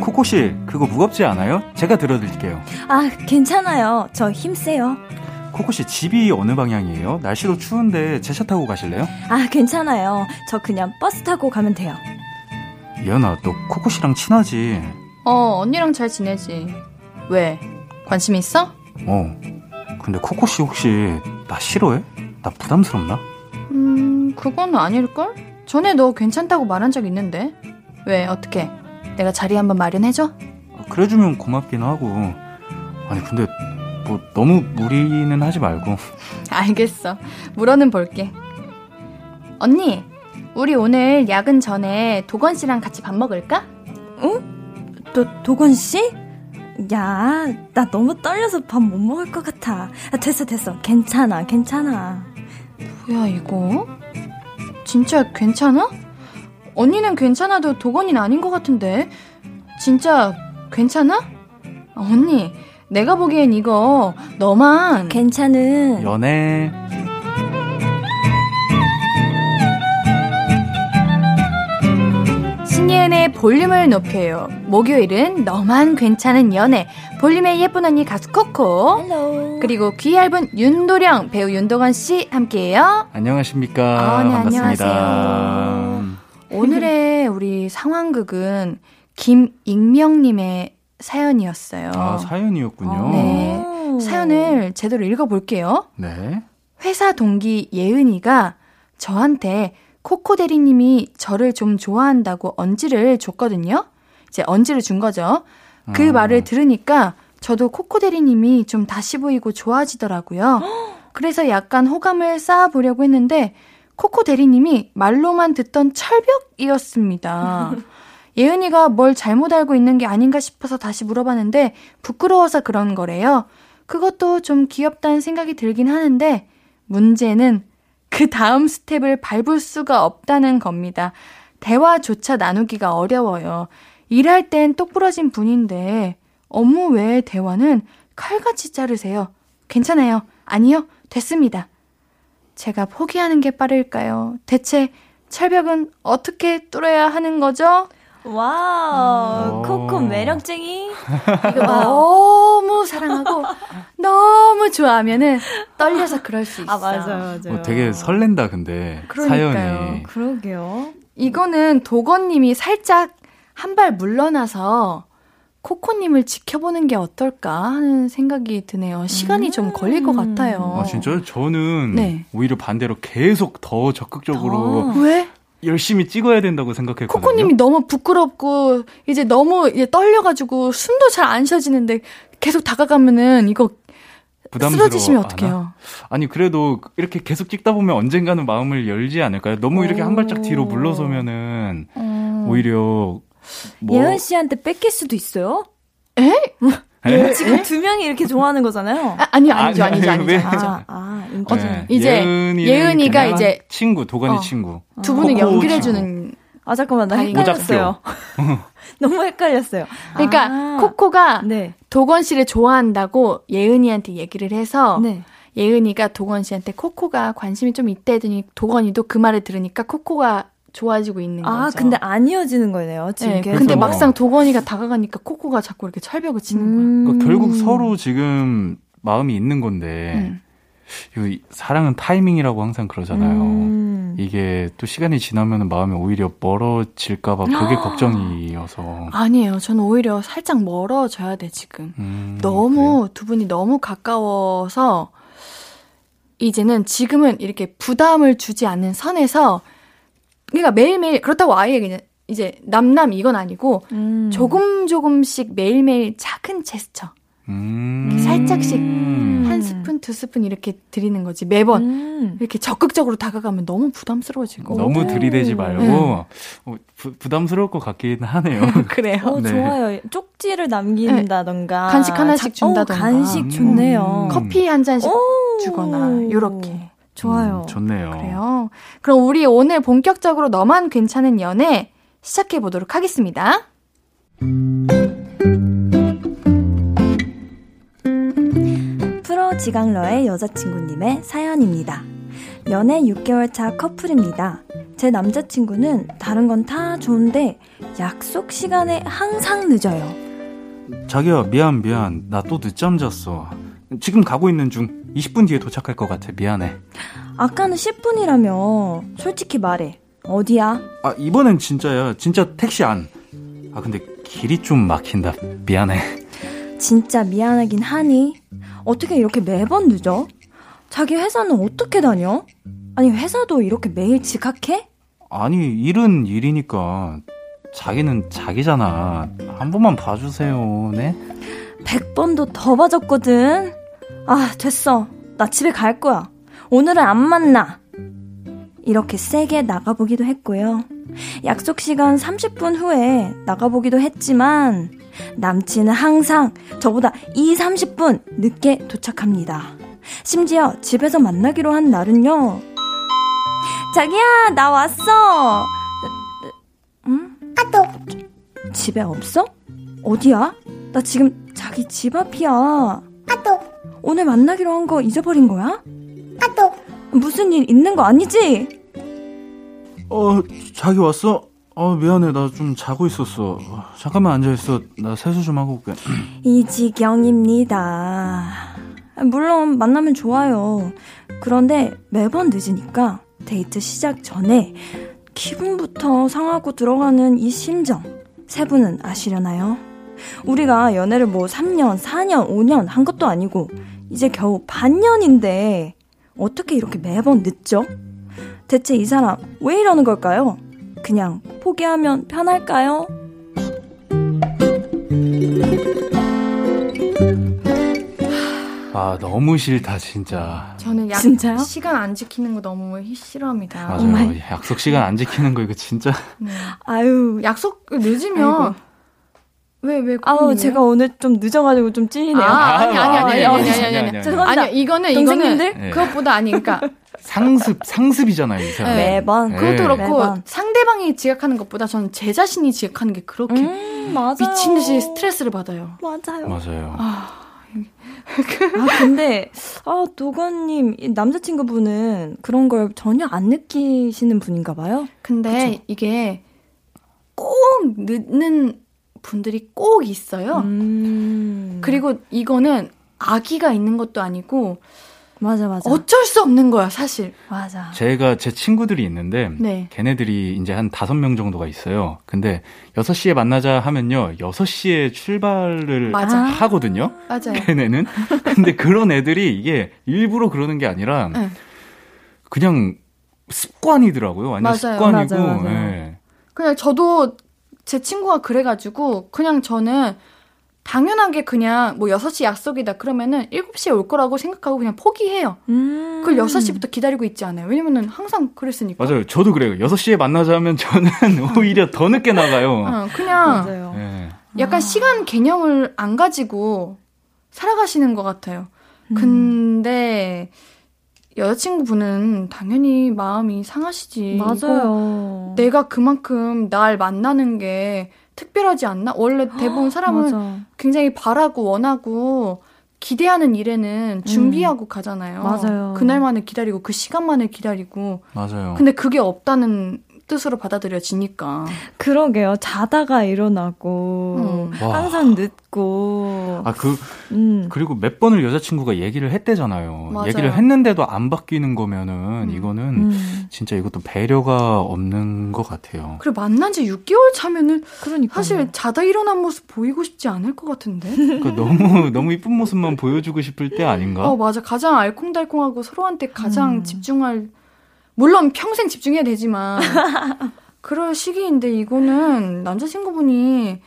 코코 씨, 그거 무겁지 않아요? 제가 들어드릴게요. 아, 괜찮아요. 저 힘세요. 코코 씨, 집이 어느 방향이에요? 날씨도 추운데 제 차 타고 가실래요? 아, 괜찮아요. 저 그냥 버스 타고 가면 돼요. 예은아, 너 코코 씨랑 친하지? 어, 언니랑 잘 지내지. 왜? 관심 있어? 어. 근데 코코 씨 혹시 나 싫어해? 나 부담스럽나? 음, 그건 아닐걸? 전에 너 괜찮다고 말한 적 있는데. 왜, 어떻게? 내가 자리 한번 마련해줘? 그래주면 고맙긴 하고. 아니, 근데 뭐 너무 무리는 하지 말고. 알겠어. 물어는 볼게. 언니, 우리 오늘 야근 전에 도건 씨랑 같이 밥 먹을까? 응? 도, 도건 씨? 야, 나 너무 떨려서 밥 못 먹을 것 같아. 아, 됐어, 됐어. 괜찮아, 괜찮아. 뭐야, 이거? 진짜 괜찮아? 언니는 괜찮아도 도건이는 아닌 것 같은데. 진짜 괜찮아? 아, 언니, 내가 보기엔 이거 너만 괜찮은 연애. 신예은의 볼륨을 높여요. 목요일은 너만 괜찮은 연애. 볼륨의 예쁜 언니 가수 코코. Hello. 그리고 귀 얇은 윤도령 배우 윤도건 씨 함께해요. 안녕하십니까. 아, 네, 반갑습니다. 안녕하세요. 오늘의 우리 상황극은 김익명님의 사연이었어요. 아, 사연이었군요. 네. 사연을 제대로 읽어볼게요. 네. 회사 동기 예은이가 저한테 코코 대리님이 저를 좀 좋아한다고 언지를 줬거든요. 이제 언지를 준 거죠. 그 아. 말을 들으니까 저도 코코 대리님이 좀 다시 보이고 좋아지더라고요. 그래서 약간 호감을 쌓아보려고 했는데 코코 대리님이 말로만 듣던 철벽이었습니다. 예은이가 뭘 잘못 알고 있는 게 아닌가 싶어서 다시 물어봤는데 부끄러워서 그런 거래요. 그것도 좀 귀엽다는 생각이 들긴 하는데 문제는 그 다음 스텝을 밟을 수가 없다는 겁니다. 대화조차 나누기가 어려워요. 일할 땐 똑부러진 분인데 업무 외의 대화는 칼같이 자르세요. 괜찮아요. 아니요. 됐습니다. 제가 포기하는 게 빠를까요? 대체 철벽은 어떻게 뚫어야 하는 거죠? Wow, 음. 코코 오. 매력쟁이. 이거 너무 사랑하고 너무 좋아하면은 떨려서 그럴 수 있어. 아, 맞아요, 맞아요. 어, 되게 설렌다, 근데. 그러니까요. 사연이. 그러게요. 이거는 도건님이 살짝 한 발 물러나서 코코님을 지켜보는 게 어떨까 하는 생각이 드네요. 시간이 좀 걸릴 것 같아요. 아, 진짜요? 저는 네. 오히려 반대로 계속 더 적극적으로 왜? 열심히 찍어야 된다고 생각했거든요. 코코님이 너무 부끄럽고 이제 너무 이제 떨려가지고 숨도 잘 안 쉬어지는데 계속 다가가면은 이거 부담스러워 쓰러지시면? 어떡해요? 아니 그래도 이렇게 계속 찍다 보면 언젠가는 마음을 열지 않을까요? 너무 이렇게 한 발짝 뒤로 물러서면은 음. 오히려 뭐 예은 씨한테 뺏길 수도 있어요? 에? 지금 두 명이 이렇게 좋아하는 거잖아요. 아, 아니요 아니죠 아니, 아니죠 아니죠. 왜? 아니죠. 아, 아, 인기. 네. 이제 예은이는 예은이가 이제 친구 도건이 어. 친구 두 분을 코코 연결해 주는 아, 잠깐만, 나 헷갈렸어요. 너무 헷갈렸어요. 그러니까 아, 코코가 네. 도건 씨를 좋아한다고 예은이한테 얘기를 해서 네. 예은이가 도건 씨한테 코코가 관심이 좀 있다 했더니 도건이도 그 말을 들으니까 코코가 좋아지고 있는 아, 거죠. 근데 안 이어지는 거네요, 지금. 네, 계속. 근데 막상 도건이가 다가가니까 코코가 자꾸 이렇게 철벽을 치는 거야. 음. 그러니까 결국 서로 지금 마음이 있는 건데 음. 이거 사랑은 타이밍이라고 항상 그러잖아요. 음. 이게 또 시간이 지나면 마음이 오히려 멀어질까봐 그게 걱정이어서. 아니에요. 저는 오히려 살짝 멀어져야 돼 지금. 음, 너무 두 분이 너무 가까워서 이제는 지금은 이렇게 부담을 주지 않는 선에서 그러니까 매일매일 그렇다고 아예 그냥 이제 남남 이건 아니고 음. 조금 조금씩 매일매일 작은 제스처 음. 살짝씩 음. 한 스푼 두 스푼 이렇게 드리는 거지 매번 음. 이렇게 적극적으로 다가가면 너무 부담스러워지고 너무 들이대지 말고 네. 어, 부, 부담스러울 것 같긴 하네요. 그래요. 어, 네. 좋아요. 쪽지를 남긴다던가. 간식 하나씩 자- 어, 준다던가. 간식 음. 좋네요. 커피 한 잔씩 오. 주거나 요렇게 좋아요. 음, 좋네요. 그래요. 그럼 우리 오늘 본격적으로 너만 괜찮은 연애 시작해 보도록 하겠습니다. 프로 지강러의 여자친구님의 사연입니다. 연애 6개월 차 커플입니다. 제 남자친구는 다른 건 다 좋은데 약속 시간에 항상 늦어요. 자기야, 미안, 미안. 나 또 늦잠 잤어. 지금 가고 있는 중 20분 뒤에 도착할 것 같아. 미안해. 아까는 10분이라며. 솔직히 말해. 어디야? 아, 이번엔 진짜야. 진짜 택시 안. 아, 근데 길이 좀 막힌다. 미안해. 진짜 미안하긴 하니. 어떻게 이렇게 매번 늦어? 자기 회사는 어떻게 다녀? 아니, 회사도 이렇게 매일 지각해? 아니, 일은 일이니까. 자기는 자기잖아. 한 번만 봐주세요, 네? 100번도 더 봐줬거든. 아, 됐어. 나 집에 갈 거야. 오늘은 안 만나. 이렇게 세게 나가보기도 했고요. 약속 시간 30분 후에 나가보기도 했지만, 남친은 항상 저보다 2, 30분 늦게 도착합니다. 심지어 집에서 만나기로 한 날은요. 자기야, 나 왔어. 응? 아또 집에 없어? 어디야? 나 지금 자기 집 앞이야. 아또 오늘 만나기로 한 거 잊어버린 거야? 아 또 무슨 일 있는 거 아니지? 어, 자기 왔어? 어, 미안해. 나 좀 자고 있었어. 잠깐만 앉아있어. 나 세수 좀 하고 올게. 이 지경입니다. 물론 만나면 좋아요. 그런데 매번 늦으니까 데이트 시작 전에 기분부터 상하고 들어가는 이 심정. 세 분은 아시려나요? 우리가 연애를 뭐 3년, 4년, 5년 한 것도 아니고 이제 겨우 반년인데 어떻게 이렇게 매번 늦죠? 대체 이 사람 왜 이러는 걸까요? 그냥 포기하면 편할까요? 아, 너무 싫다, 진짜. 저는 약, 진짜요? 시간 안 지키는 거 너무 싫어합니다. 맞아요. 약속 시간 안 지키는 거 이거 진짜. 네. 아유, 약속 늦으면 아이고. 왜 왜? 아우? 제가 오늘 좀 늦어가지고 좀 찔리네요. 아, 아니 아니 아니 아니 아니 아니 아니. 아니. 죄송합니다. 아니 이거는 동생님들? 이거는 네. 그것보다 아니 그러니까 상습, 상습이잖아요, 이 사람. 네. 매번. 네. 그것도 그렇고 매번. 상대방이 지각하는 것보다 저는 제 자신이 지각하는 게 그렇게 음, 맞아요. 미친 듯이 스트레스를 받아요. 맞아요. 맞아요. 아, 근데, 아, 도건님, 이 남자친구분은 그런 걸 전혀 안 느끼시는 분인가 봐요? 근데 이게 꼭 늦는 분들이 꼭 있어요. 음. 그리고 이거는 아기가 있는 것도 아니고 맞아, 맞아. 어쩔 수 없는 거야, 사실. 맞아. 제가 제 친구들이 있는데 네. 걔네들이 이제 한 다섯 명 정도가 있어요. 근데 6시에 만나자 하면요. 6시에 출발을 맞아. 하거든요. 맞아요. 걔네는. 근데 그런 애들이 이게 일부러 그러는 게 아니라 네. 그냥 습관이더라고요. 완전 맞아요. 습관이고. 맞아요, 맞아요. 예. 그냥 저도 제 친구가 그래가지고 그냥 저는 당연하게 그냥 뭐 6시 약속이다 그러면은 7시에 올 거라고 생각하고 그냥 포기해요. 음. 그걸 6시부터 기다리고 있지 않아요. 왜냐면은 항상 그랬으니까. 맞아요. 저도 그래요. 6시에 만나자 하면 저는 오히려 더 늦게 나가요. 어, 그냥 맞아요. 예. 약간 아. 시간 개념을 안 가지고 살아가시는 것 같아요. 음. 근데 여자친구분은 당연히 마음이 상하시지. 맞아요. 내가 그만큼 날 만나는 게 특별하지 않나? 원래 대부분 사람은. 굉장히 바라고 원하고 기대하는 일에는 준비하고 가잖아요. 음. 맞아요. 그날만을 기다리고 그 시간만을 기다리고. 맞아요. 근데 그게 없다는 뜻으로 받아들여지니까. 그러게요. 자다가 일어나고, 음. 와. 항상 늦고, 아, 그, 음. 그리고 몇 번을 여자친구가 얘기를 했대잖아요. 맞아요. 얘기를 했는데도 안 바뀌는 거면은 음. 이거는 음. 진짜 이것도 배려가 없는 것 같아요. 그리고 만난 지 6개월 차면은 그러니까. 사실 자다 일어난 모습 보이고 싶지 않을 것 같은데? 그러니까 너무 너무 이쁜 모습만 보여주고 싶을 때 아닌가? 어, 맞아. 가장 알콩달콩하고 서로한테 가장 음. 집중할, 물론 평생 집중해야 되지만, 그럴 시기인데 이거는 남자친구분이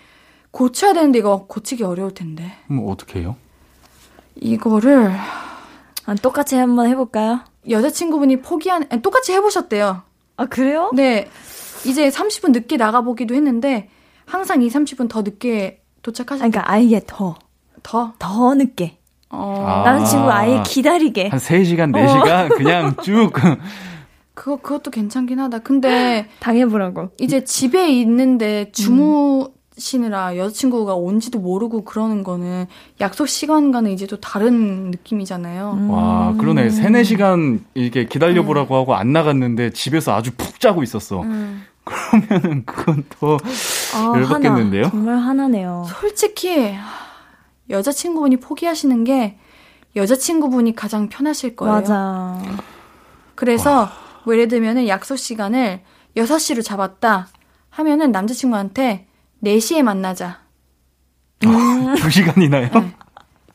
고쳐야 되는데 이거 고치기 어려울 텐데. 그럼 어떻게 해요? 이거를 아, 똑같이 한번 해볼까요? 여자친구분이 포기한, 아니, 똑같이 해보셨대요. 아, 그래요? 네. 이제 30분 늦게 나가보기도 했는데, 항상 이 30분 더 늦게 아, 도착하셨대요. 그러니까 아예 더, 더? 더 늦게. 어, 아. 남자친구 아예 기다리게. 한 3시간, 어. 4시간 그냥 쭉 그거, 그것도 괜찮긴 하다. 근데, 당해보라고. 이제 집에 있는데 주무시느라 여자친구가 온지도 모르고 그러는 거는 약속 시간과는 이제 또 다른 느낌이잖아요. 음. 와, 그러네. 3, 4시간 이렇게 기다려보라고 하고 안 나갔는데 집에서 아주 푹 자고 있었어. 음. 그러면은 그건 더 아, 열받겠는데요? 하나. 정말 하나네요. 솔직히 여자친구분이 포기하시는 게 여자친구분이 가장 편하실 거예요. 맞아. 그래서 뭐 예를 들면은 약속 시간을 6시로 잡았다 하면은 남자친구한테 4시에 만나자. 음. 2시간이나요? 네.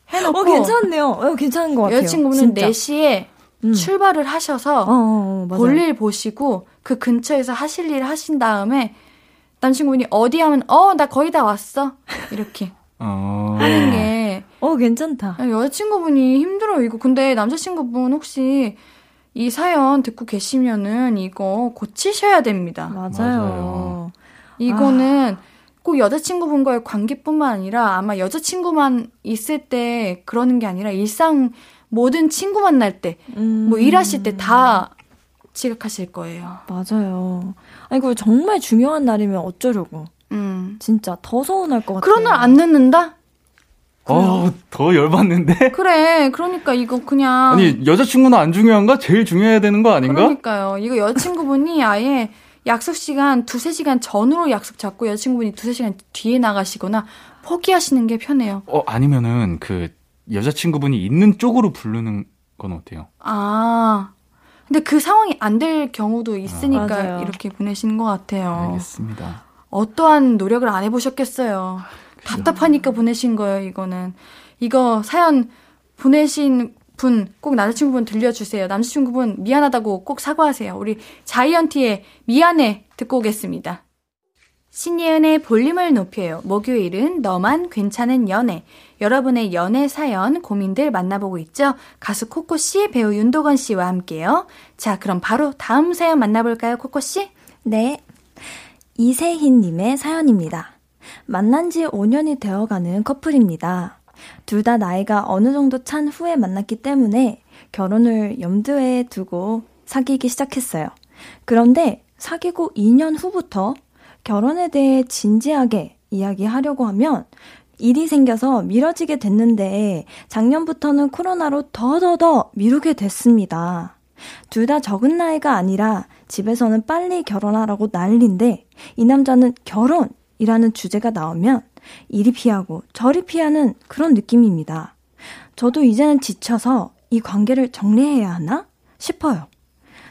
해놓고 어, 괜찮네요. 어, 괜찮은 것 같아요. 여자친구분은 진짜. 4시에 음. 출발을 하셔서 어, 어, 어 볼일 보시고 그 근처에서 하실 일 하신 다음에 남친구분이 어디 하면 어 나 거의 다 왔어 이렇게 어... 하는 게 어 괜찮다. 여자친구분이 힘들어 이거 근데 남자친구분 혹시 이 사연 듣고 계시면은 이거 고치셔야 됩니다. 맞아요. 맞아요. 이거는 아... 꼭 여자친구분과의 관계뿐만 아니라 아마 여자친구만 있을 때 그러는 게 아니라 일상 모든 친구 만날 때, 음. 뭐 일하실 때 다 지각하실 거예요. 맞아요. 아니, 그 정말 중요한 날이면 어쩌려고. 음. 진짜 더 서운할 것 같아요. 그런 날 안 늦는다? 어, 더 열받는데? 그래, 그러니까 이거 그냥. 아니, 여자친구는 안 중요한가? 제일 중요해야 되는 거 아닌가? 그러니까요. 이거 여자친구분이 아예 약속 시간 두세 시간 전으로 약속 잡고 여자친구분이 두세 시간 뒤에 나가시거나 포기하시는 게 편해요. 어, 아니면은 그 여자친구분이 있는 쪽으로 부르는 건 어때요? 아. 근데 그 상황이 안 될 경우도 있으니까 아, 이렇게 보내시는 것 같아요. 알겠습니다. 어떠한 노력을 안 해보셨겠어요. 답답하니까 보내신 거예요, 이거는. 이거 사연 보내신 분, 꼭 남자친구분 들려주세요. 남자친구분 미안하다고 꼭 사과하세요. 우리 자이언티의 미안해 듣고 오겠습니다. 신예은의 볼륨을 높여요. 목요일은 너만 괜찮은 연애. 여러분의 연애 사연, 고민들 만나보고 있죠? 가수 코코씨, 배우 윤도건 씨와 함께요. 자, 그럼 바로 다음 사연 만나볼까요, 코코씨? 네. 이세희님의 사연입니다. 만난 지 5년이 되어가는 커플입니다. 둘 다 나이가 어느 정도 찬 후에 만났기 때문에 결혼을 염두에 두고 사귀기 시작했어요. 그런데 사귀고 2년 후부터 결혼에 대해 진지하게 이야기하려고 하면 일이 생겨서 미뤄지게 됐는데 작년부터는 코로나로 더더더 미루게 됐습니다. 둘 다 적은 나이가 아니라 집에서는 빨리 결혼하라고 난리인데 이 남자는 결혼 이라는 주제가 나오면 이리 피하고 저리 피하는 그런 느낌입니다. 저도 이제는 지쳐서 이 관계를 정리해야 하나 싶어요.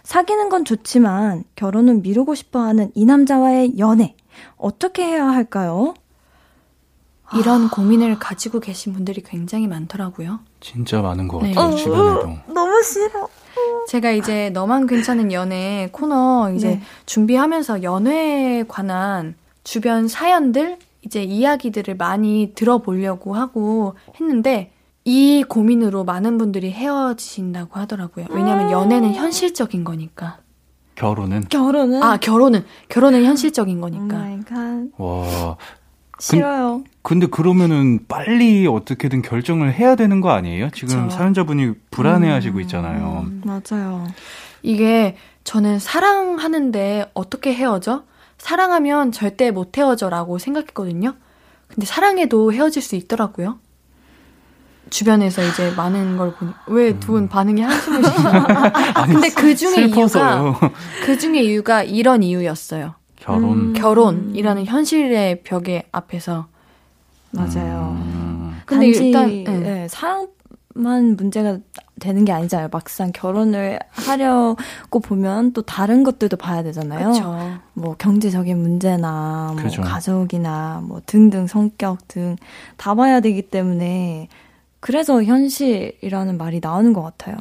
사귀는 건 좋지만 결혼은 미루고 싶어 하는 이 남자와의 연애 어떻게 해야 할까요? 이런 아... 고민을 가지고 계신 분들이 굉장히 많더라고요. 진짜 많은 것 네. 같아요, 네. 주변에도. 어, 너무 싫어. 제가 이제 너만 괜찮은 연애 코너 이제 네. 준비하면서 연애에 관한 주변 사연들, 이제 이야기들을 많이 들어보려고 하고 했는데, 이 고민으로 많은 분들이 헤어지신다고 하더라고요. 왜냐하면 연애는 현실적인 거니까. 결혼은? 결혼은? 아, 결혼은. 결혼은 현실적인 거니까. 와, 싫어요. 근, 데 그러면은 빨리 어떻게든 결정을 해야 되는 거 아니에요? 지금 그쵸. 사연자분이 불안해 하시고 음, 있잖아요. 음, 맞아요. 이게 저는 사랑하는데 어떻게 헤어져? 사랑하면 절대 못 헤어져라고 생각했거든요. 근데 사랑해도 헤어질 수 있더라고요. 주변에서 이제 많은 걸 보니 왜 두분 음. 반응이 한숨을 쉬시나? 근데 그 중에 이유가 그 중에 이유가 이런 이유였어요. 결혼. 음. 결혼이라는 현실의 벽에 앞에서. 맞아요. 음. 근데 일단 네. 네, 사랑만 문제가 되는 게 아니잖아요. 막상 결혼을 하려고 보면 또 다른 것들도 봐야 되잖아요. 그쵸. 뭐 경제적인 문제나 뭐 그죠. 가족이나 뭐 등등 성격 등 다 봐야 되기 때문에 그래서 현실이라는 말이 나오는 것 같아요.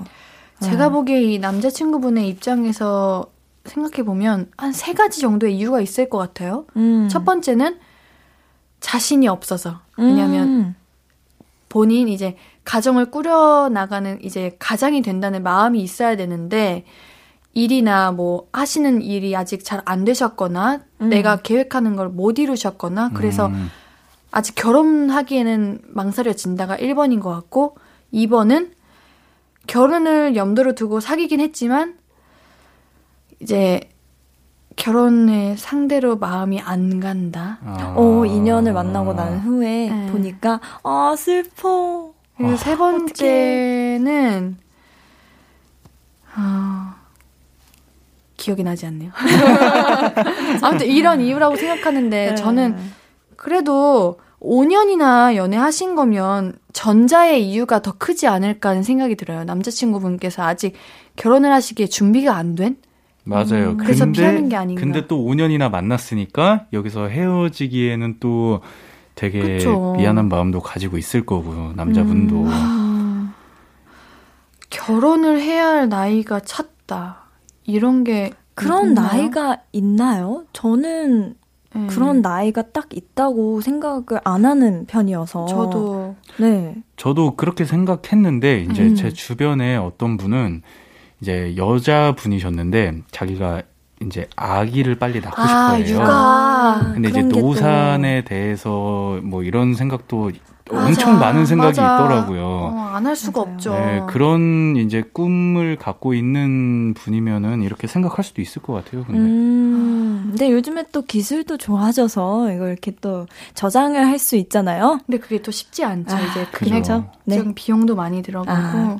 제가 네. 보기에 이 남자친구분의 입장에서 생각해 보면 한 세 가지 정도의 이유가 있을 것 같아요. 음. 첫 번째는 자신이 없어서. 왜냐하면 음. 본인 이제 가정을 꾸려 나가는 이제 가장이 된다는 마음이 있어야 되는데 일이나 뭐 하시는 일이 아직 잘 안 되셨거나 음. 내가 계획하는 걸 못 이루셨거나 그래서 음. 아직 결혼하기에는 망설여진다가 1번인 것 같고 2번은 결혼을 염두로 두고 사귀긴 했지만 이제 결혼의 상대로 마음이 안 간다. 아. 어, 인연을 만나고 난 후에 네. 보니까 아 슬퍼. 그리고 아, 세 번째는 어, 기억이 나지 않네요. 아무튼 이런 이유라고 생각하는데 네. 저는 그래도 5년이나 연애하신 거면 전자의 이유가 더 크지 않을까 하는 생각이 들어요. 남자친구분께서 아직 결혼을 하시기에 준비가 안 된? 맞아요. 음, 그래서 피하는 게 아닌가. 근데 또 5년이나 만났으니까 여기서 헤어지기에는 또 되게 그쵸. 미안한 마음도 가지고 있을 거고요. 남자분도. 음. 아, 결혼을 해야 할 나이가 찼다. 이런 게 그런 있나요? 나이가 있나요? 저는 네. 그런 나이가 딱 있다고 생각을 안 하는 편이어서. 저도 네. 저도 그렇게 생각했는데 이제 음. 제 주변에 어떤 분은 이제 여자분이셨는데 자기가 이제 아기를 빨리 낳고 아, 싶어해요. 육아. 근데 이제 게 또- 노산에 대해서 뭐 이런 생각도 맞아. 엄청 많은 생각이 맞아. 있더라고요. 어, 안할 수가 맞아요. 없죠. 네, 그런 이제 꿈을 갖고 있는 분이면은 이렇게 생각할 수도 있을 것 같아요. 근데 음, 근데 요즘에 또 기술도 좋아져서 이걸 이렇게 또 저장을 할 수 있잖아요. 근데 그게 또 쉽지 않죠. 아, 이제 그죠. 금액적 네. 비용도 많이 들어가고. 아.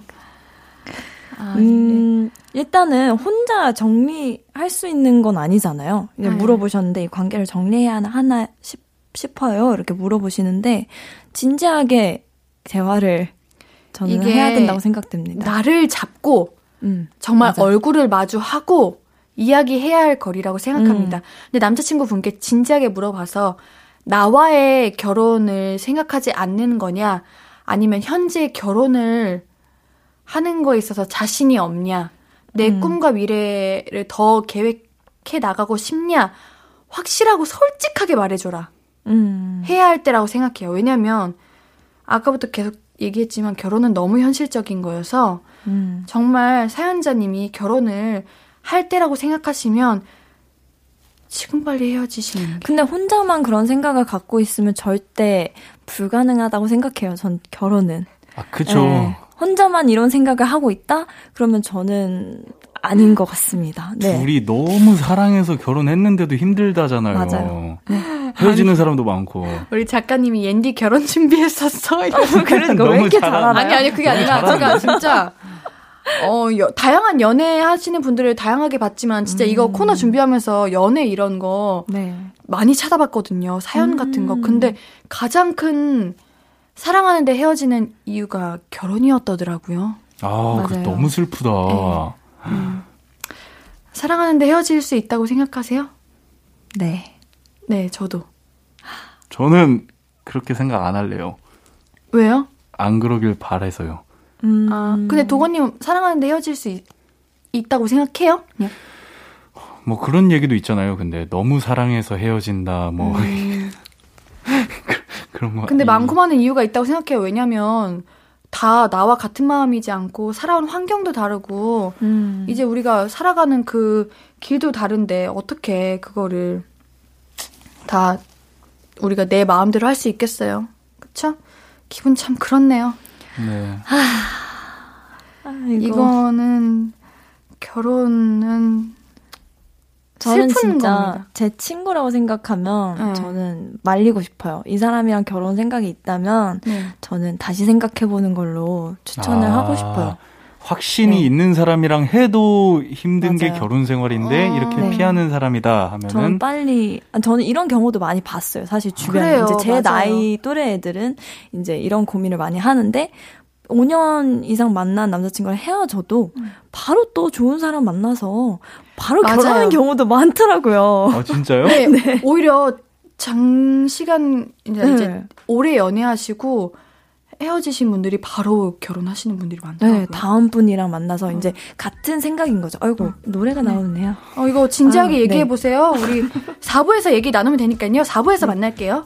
아, 네. 음, 일단은 혼자 정리할 수 있는 건 아니잖아요. 네. 물어보셨는데 이 관계를 정리해야 하나, 하나 싶, 싶어요. 이렇게 물어보시는데 진지하게 대화를 저는 해야 된다고 생각됩니다. 나를 잡고 음, 정말 맞아. 얼굴을 마주하고 이야기해야 할 거리라고 생각합니다. 음. 근데 남자친구 분께 진지하게 물어봐서 나와의 결혼을 생각하지 않는 거냐, 아니면 현재 결혼을 하는 거에 있어서 자신이 없냐, 내 음. 꿈과 미래를 더 계획해 나가고 싶냐, 확실하고 솔직하게 말해줘라. 음, 해야 할 때라고 생각해요. 왜냐면, 아까부터 계속 얘기했지만 결혼은 너무 현실적인 거여서, 음. 정말 사연자님이 결혼을 할 때라고 생각하시면 지금 빨리 헤어지시는 게 근데 혼자만 그런 생각을 갖고 있으면 절대 불가능하다고 생각해요. 전 결혼은. 아 그죠. 네. 혼자만 이런 생각을 하고 있다? 그러면 저는 아닌 것 같습니다. 네. 둘이 너무 사랑해서 결혼했는데도 힘들다잖아요. 맞아요. 헤어지는 사람도 많고. 우리 작가님이 옌디 결혼 준비했었어. 이러면서 그러니까 왜 너무 이렇게. 잘하나요? 아니 아니 그게 아니라 제가 진짜 어 여- 다양한 연애 하시는 분들을 다양하게 봤지만 진짜 이거 코너 준비하면서 연애 이런 거 네. 많이 찾아봤거든요. 사연 같은 거. 근데 가장 큰 사랑하는데 헤어지는 이유가 결혼이었더라고요. 아, 그. 너무 슬프다. 네. 사랑하는데 헤어질 수 있다고 생각하세요? 네. 네, 저도. 저는 그렇게 생각 안 할래요. 왜요? 안 그러길 바래서요. 음, 아, 근데 도건님 사랑하는데 헤어질 수 있, 있다고 생각해요? 그냥. 뭐 그런 얘기도 있잖아요. 근데 너무 사랑해서 헤어진다. 뭐 음. 그런 거. 근데 이- 많고 많은 이유가 있다고 생각해요. 왜냐면 다 나와 같은 마음이지 않고 살아온 환경도 다르고 음. 이제 우리가 살아가는 그 길도 다른데 어떻게 그거를 다 우리가 내 마음대로 할 수 있겠어요. 그쵸? 기분 참 그렇네요. 네. 아, 이거. 이거는 결혼은 저는 슬픈 진짜 겁니다. 제 친구라고 생각하면 네. 저는 말리고 싶어요. 이 사람이랑 결혼 생각이 있다면 네. 저는 다시 생각해보는 걸로 추천을 아, 하고 싶어요. 확신이 네. 있는 사람이랑 해도 힘든 게 맞아요. 결혼 생활인데 아, 이렇게 네. 피하는 사람이다 저는 하면은 빨리 아, 저는 이런 경우도 많이 봤어요. 사실 주변에 그래요, 이제 제 맞아요. 나이 또래 애들은 이제 이런 고민을 많이 하는데 5년 이상 만난 남자친구랑 헤어져도 바로 또 좋은 사람 만나서 바로 맞아요. 결혼하는 경우도 많더라고요. 아 진짜요? 네, 오히려 장시간 이제, 네. 이제 오래 연애하시고 헤어지신 분들이 바로 결혼하시는 분들이 많더라고요. 네, 다음 분이랑 만나서 이제 같은 생각인 거죠. 아이고, 노래가 나오네요. 어, 이거 진지하게 아, 얘기해 네. 보세요. 우리 4부에서 얘기 나누면 되니까요. 4부에서 만날게요.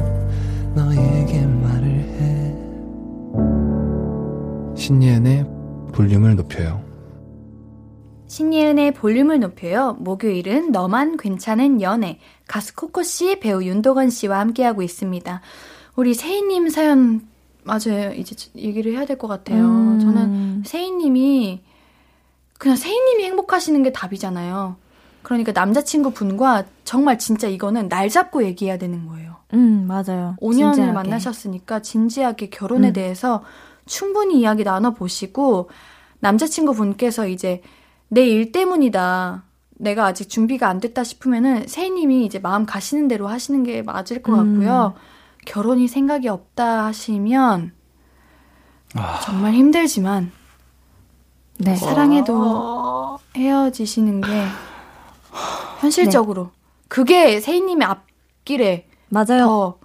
신예은의 볼륨을 높여요. 신예은의 볼륨을 높여요. 목요일은 너만 괜찮은 연애. 가수 코코 씨, 배우 윤도건 씨와 함께하고 있습니다. 우리 세희님 사연, 맞아요. 이제 얘기를 해야 될 것 같아요. 음. 저는 세희님이, 그냥 세희님이 행복하시는 게 답이잖아요. 그러니까 남자친구 분과 정말 진짜 이거는 날 잡고 얘기해야 되는 거예요. 음, 맞아요. 5년을 진지하게. 만나셨으니까 진지하게 결혼에 음. 대해서 충분히 이야기 나눠보시고 남자친구 분께서 이제 내 일 때문이다. 내가 아직 준비가 안 됐다 싶으면은 세희님이 이제 마음 가시는 대로 하시는 게 맞을 것 음. 같고요. 결혼이 생각이 없다 하시면 아. 정말 힘들지만 네. 사랑해도 헤어지시는 게 현실적으로 그게 세희님의 앞길에 맞아요. 더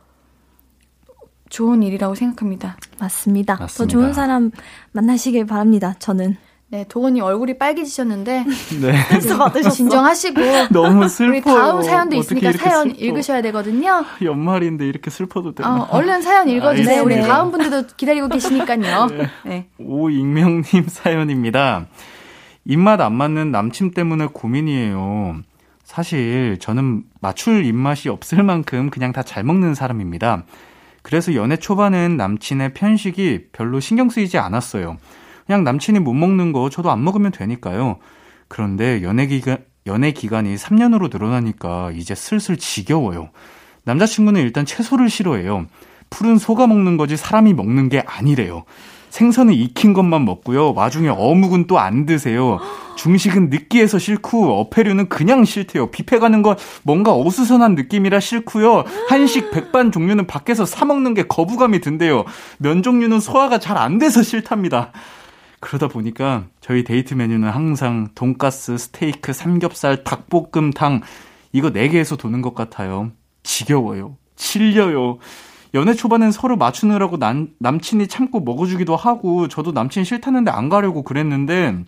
좋은 일이라고 생각합니다. 맞습니다. 더 맞습니다. 좋은 사람 만나시길 바랍니다. 저는. 네, 도건이 얼굴이 빨개지셨는데 네. 받으셨어. 진정하시고 너무 슬퍼요. 우리 다음 사연도 있으니까 사연 슬퍼. 읽으셔야 되거든요. 연말인데 이렇게 슬퍼도 되나? 어, 얼른 사연 읽어주세요. 아, 우리 네네. 다음 분들도 기다리고 계시니까요. 네. 오익명님 사연입니다. 입맛 안 맞는 남친 때문에 고민이에요. 사실 저는 맞출 입맛이 없을 만큼 그냥 다 잘 먹는 사람입니다. 그래서 연애 초반엔 남친의 편식이 별로 신경 쓰이지 않았어요. 그냥 남친이 못 먹는 거 저도 안 먹으면 되니까요. 그런데 연애 기간, 연애 기간이 3년으로 늘어나니까 이제 슬슬 지겨워요. 남자친구는 일단 채소를 싫어해요. 풀은 소가 먹는 거지 사람이 먹는 게 아니래요. 생선은 익힌 것만 먹고요. 와중에 어묵은 또 안 드세요. 중식은 느끼해서 싫고 어패류는 그냥 싫대요. 뷔페 가는 건 뭔가 어수선한 느낌이라 싫고요. 한식 백반 종류는 밖에서 사 먹는 게 거부감이 든대요. 면 종류는 소화가 잘 안 돼서 싫답니다. 그러다 보니까 저희 데이트 메뉴는 항상 돈가스, 스테이크, 삼겹살, 닭볶음탕 이거 4개에서 도는 것 같아요. 지겨워요. 질려요. 연애 초반엔 서로 맞추느라고 남, 남친이 참고 먹어주기도 하고 저도 남친 싫다는데 안 가려고 그랬는데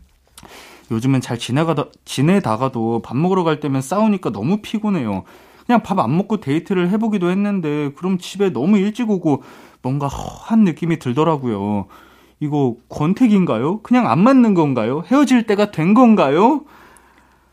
요즘은 잘 지나가다 지내다가도 밥 먹으러 갈 때면 싸우니까 너무 피곤해요. 그냥 밥 안 먹고 데이트를 해보기도 했는데 그럼 집에 너무 일찍 오고 뭔가 허한 느낌이 들더라고요. 이거 권태기인가요? 그냥 안 맞는 건가요? 헤어질 때가 된 건가요?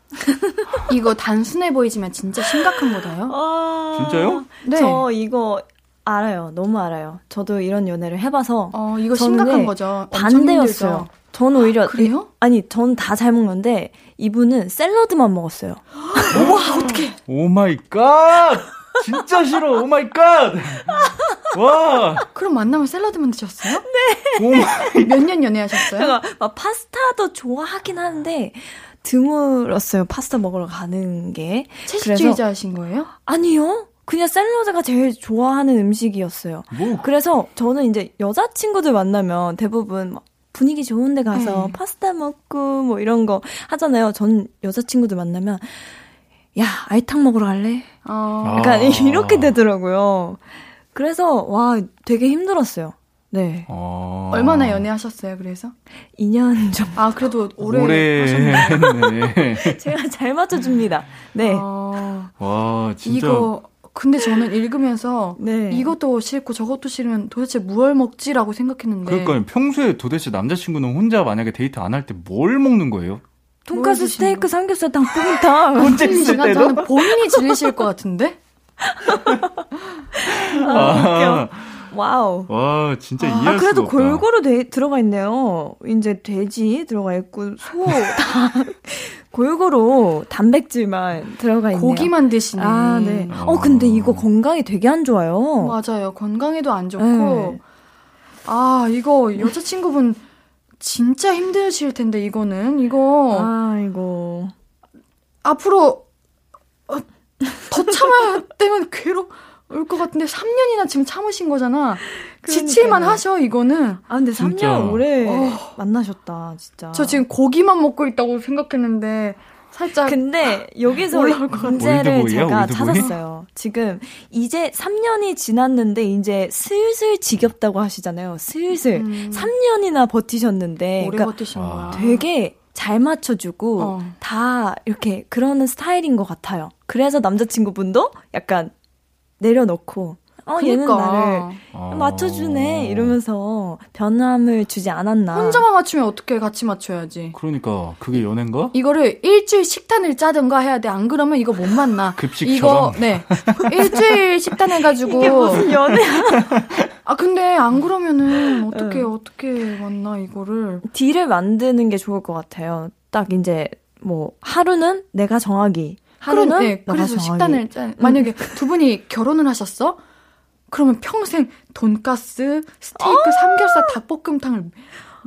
이거 단순해 보이지만 진짜 심각한 거다요. 아, 진짜요? 네. 저 이거 알아요. 너무 알아요. 저도 이런 연애를 해봐서 어, 이거 저는 심각한 네, 거죠. 반대였어요. 전 오히려 그래요? 아니 전 다 잘 먹는데 이분은 샐러드만 먹었어요. Oh my god! 진짜 싫어. Oh my god! 와! 그럼 만나면 샐러드만 드셨어요? Oh my 몇년 연애하셨어요? 제가 막 파스타도 좋아하긴 하는데 드물었어요. 파스타 먹으러 가는 게. 채식주의자 하신 거예요? 아니요. 그냥 샐러드가 제일 좋아하는 음식이었어요. 뭐 그래서 저는 이제 여자친구들 만나면 대부분 막 분위기 좋은 데 가서 네. 파스타 먹고 뭐 이런 거 하잖아요. 전 여자친구들 만나면 야, 알탕 먹으러 갈래? 어, 아. 약간 이렇게 되더라고요. 그래서 와, 되게 힘들었어요. 네. 어... 얼마나 연애하셨어요, 그래서? 2년 정도. 아, 그래도 오래, 오래. 제가 잘 맞춰줍니다. 네. 어, 와, 진짜. 이거, 근데 저는 읽으면서 네. 이것도 싫고 저것도 싫으면 도대체 무얼 먹지라고 생각했는데. 그러니까 평소에 도대체 남자친구는 혼자 만약에 데이트 안 할 때 뭘 먹는 거예요? 드시는 스테이크, 삼겹살, 닭볶음탕. 혼자 있을 때도? 저는 본인이 질리실 것 같은데? 아, wow. 와, 진짜 아, 이해할 그래도 수가 없다. 골고루 돼, 들어가 있네요. 이제 돼지 들어가 있고, 소, 닭. 골고루 단백질만 들어가 있네요. 고기만 드시네. 아, 네. 어, 근데 이거 건강에 되게 안 좋아요. 맞아요. 건강에도 안 좋고. 네. 아, 이거 여자친구분 진짜 힘드실 텐데, 이거는. 이거 아이고. 앞으로 어, 더 참아야 되면 괴로울 것 같은데 3년이나 지금 참으신 거잖아. 지칠만. 하셔, 이거는. 아, 근데 진짜. 3년 오래 어. 만나셨다, 진짜. 저 지금 고기만 먹고 있다고 생각했는데 살짝 근데 여기서 것 같아. 문제를? 제가? 찾았어요. 지금 이제 3년이 지났는데 이제 슬슬 지겹다고 하시잖아요. 슬슬. 음. 3년이나 버티셨는데 오래 그러니까 버티신 아. 거야. 되게 잘 맞춰주고 어. 다 이렇게 그러는 스타일인 것 같아요. 그래서 남자친구분도 약간 내려놓고 어, 그러니까. 얘는 나를 어. 맞춰주네 이러면서 변함을 주지 않았나. 혼자만 맞추면 어떻게 같이 맞춰야지. 그러니까 그게 연애인가? 이거를 일주일 식단을 짜든가 해야 돼. 안 그러면 이거 못 만나. 급식처럼. 이거 네 일주일 식단 해가지고 이게 무슨 연애야? 아 근데 안 그러면은 어떻게 네. 어떻게 만나 이거를 딜을 만드는 게 좋을 것 같아요. 딱 이제 뭐 하루는 내가 정하기. 하루는 네, 그래서 식단을 짜. 만약에 음. 두 분이 결혼을 하셨어? 그러면 평생 돈가스, 스테이크, 아~ 삼겹살, 닭볶음탕을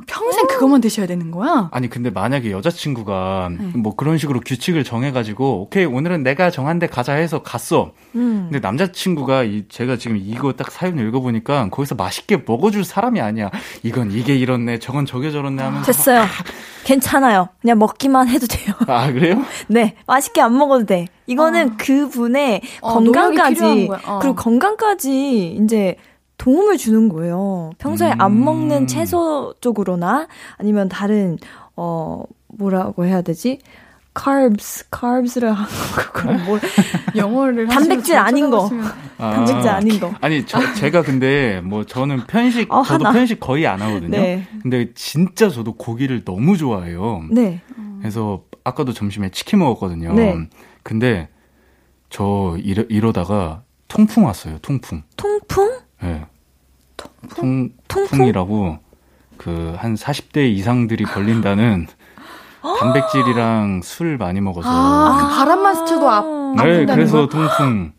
평생 그것만 드셔야 되는 거야? 아니 근데 만약에 여자친구가 네. 뭐 그런 식으로 규칙을 정해가지고 오케이 오늘은 내가 정한 데 가자 해서 갔어. 음. 근데 남자친구가 이 제가 지금 이거 딱 사연 읽어보니까 거기서 맛있게 먹어줄 사람이 아니야. 이건 이게 이렇네, 저건 저게 저렇네 하면서 됐어요. 괜찮아요. 그냥 먹기만 해도 돼요. 아 그래요? 네, 맛있게 안 먹어도 돼. 이거는 어. 그분의 어, 건강까지 어. 그리고 건강까지 이제 도움을 주는 거예요. 평소에 음. 안 먹는 채소 쪽으로나 아니면 다른 어 뭐라고 해야 되지? carbs, carbs를 한 그걸 뭘 영어를 단백질 아닌 거. 아, 단백질 아닌 거. 아니 저 제가 근데 뭐 저는 편식 어, 저도 하나. 편식 거의 안 하거든요. 네. 근데 진짜 저도 고기를 너무 좋아해요. 네. 그래서 아까도 점심에 치킨 먹었거든요. 네. 근데 저 이러, 이러다가 통풍 왔어요. 통풍. 통풍? 네. 통, 통풍이라고 그 한 40대 이상들이 걸린다는 단백질이랑 술 많이 먹어서 아, 그 바람만 스쳐도 아, 네, 그래서 통풍.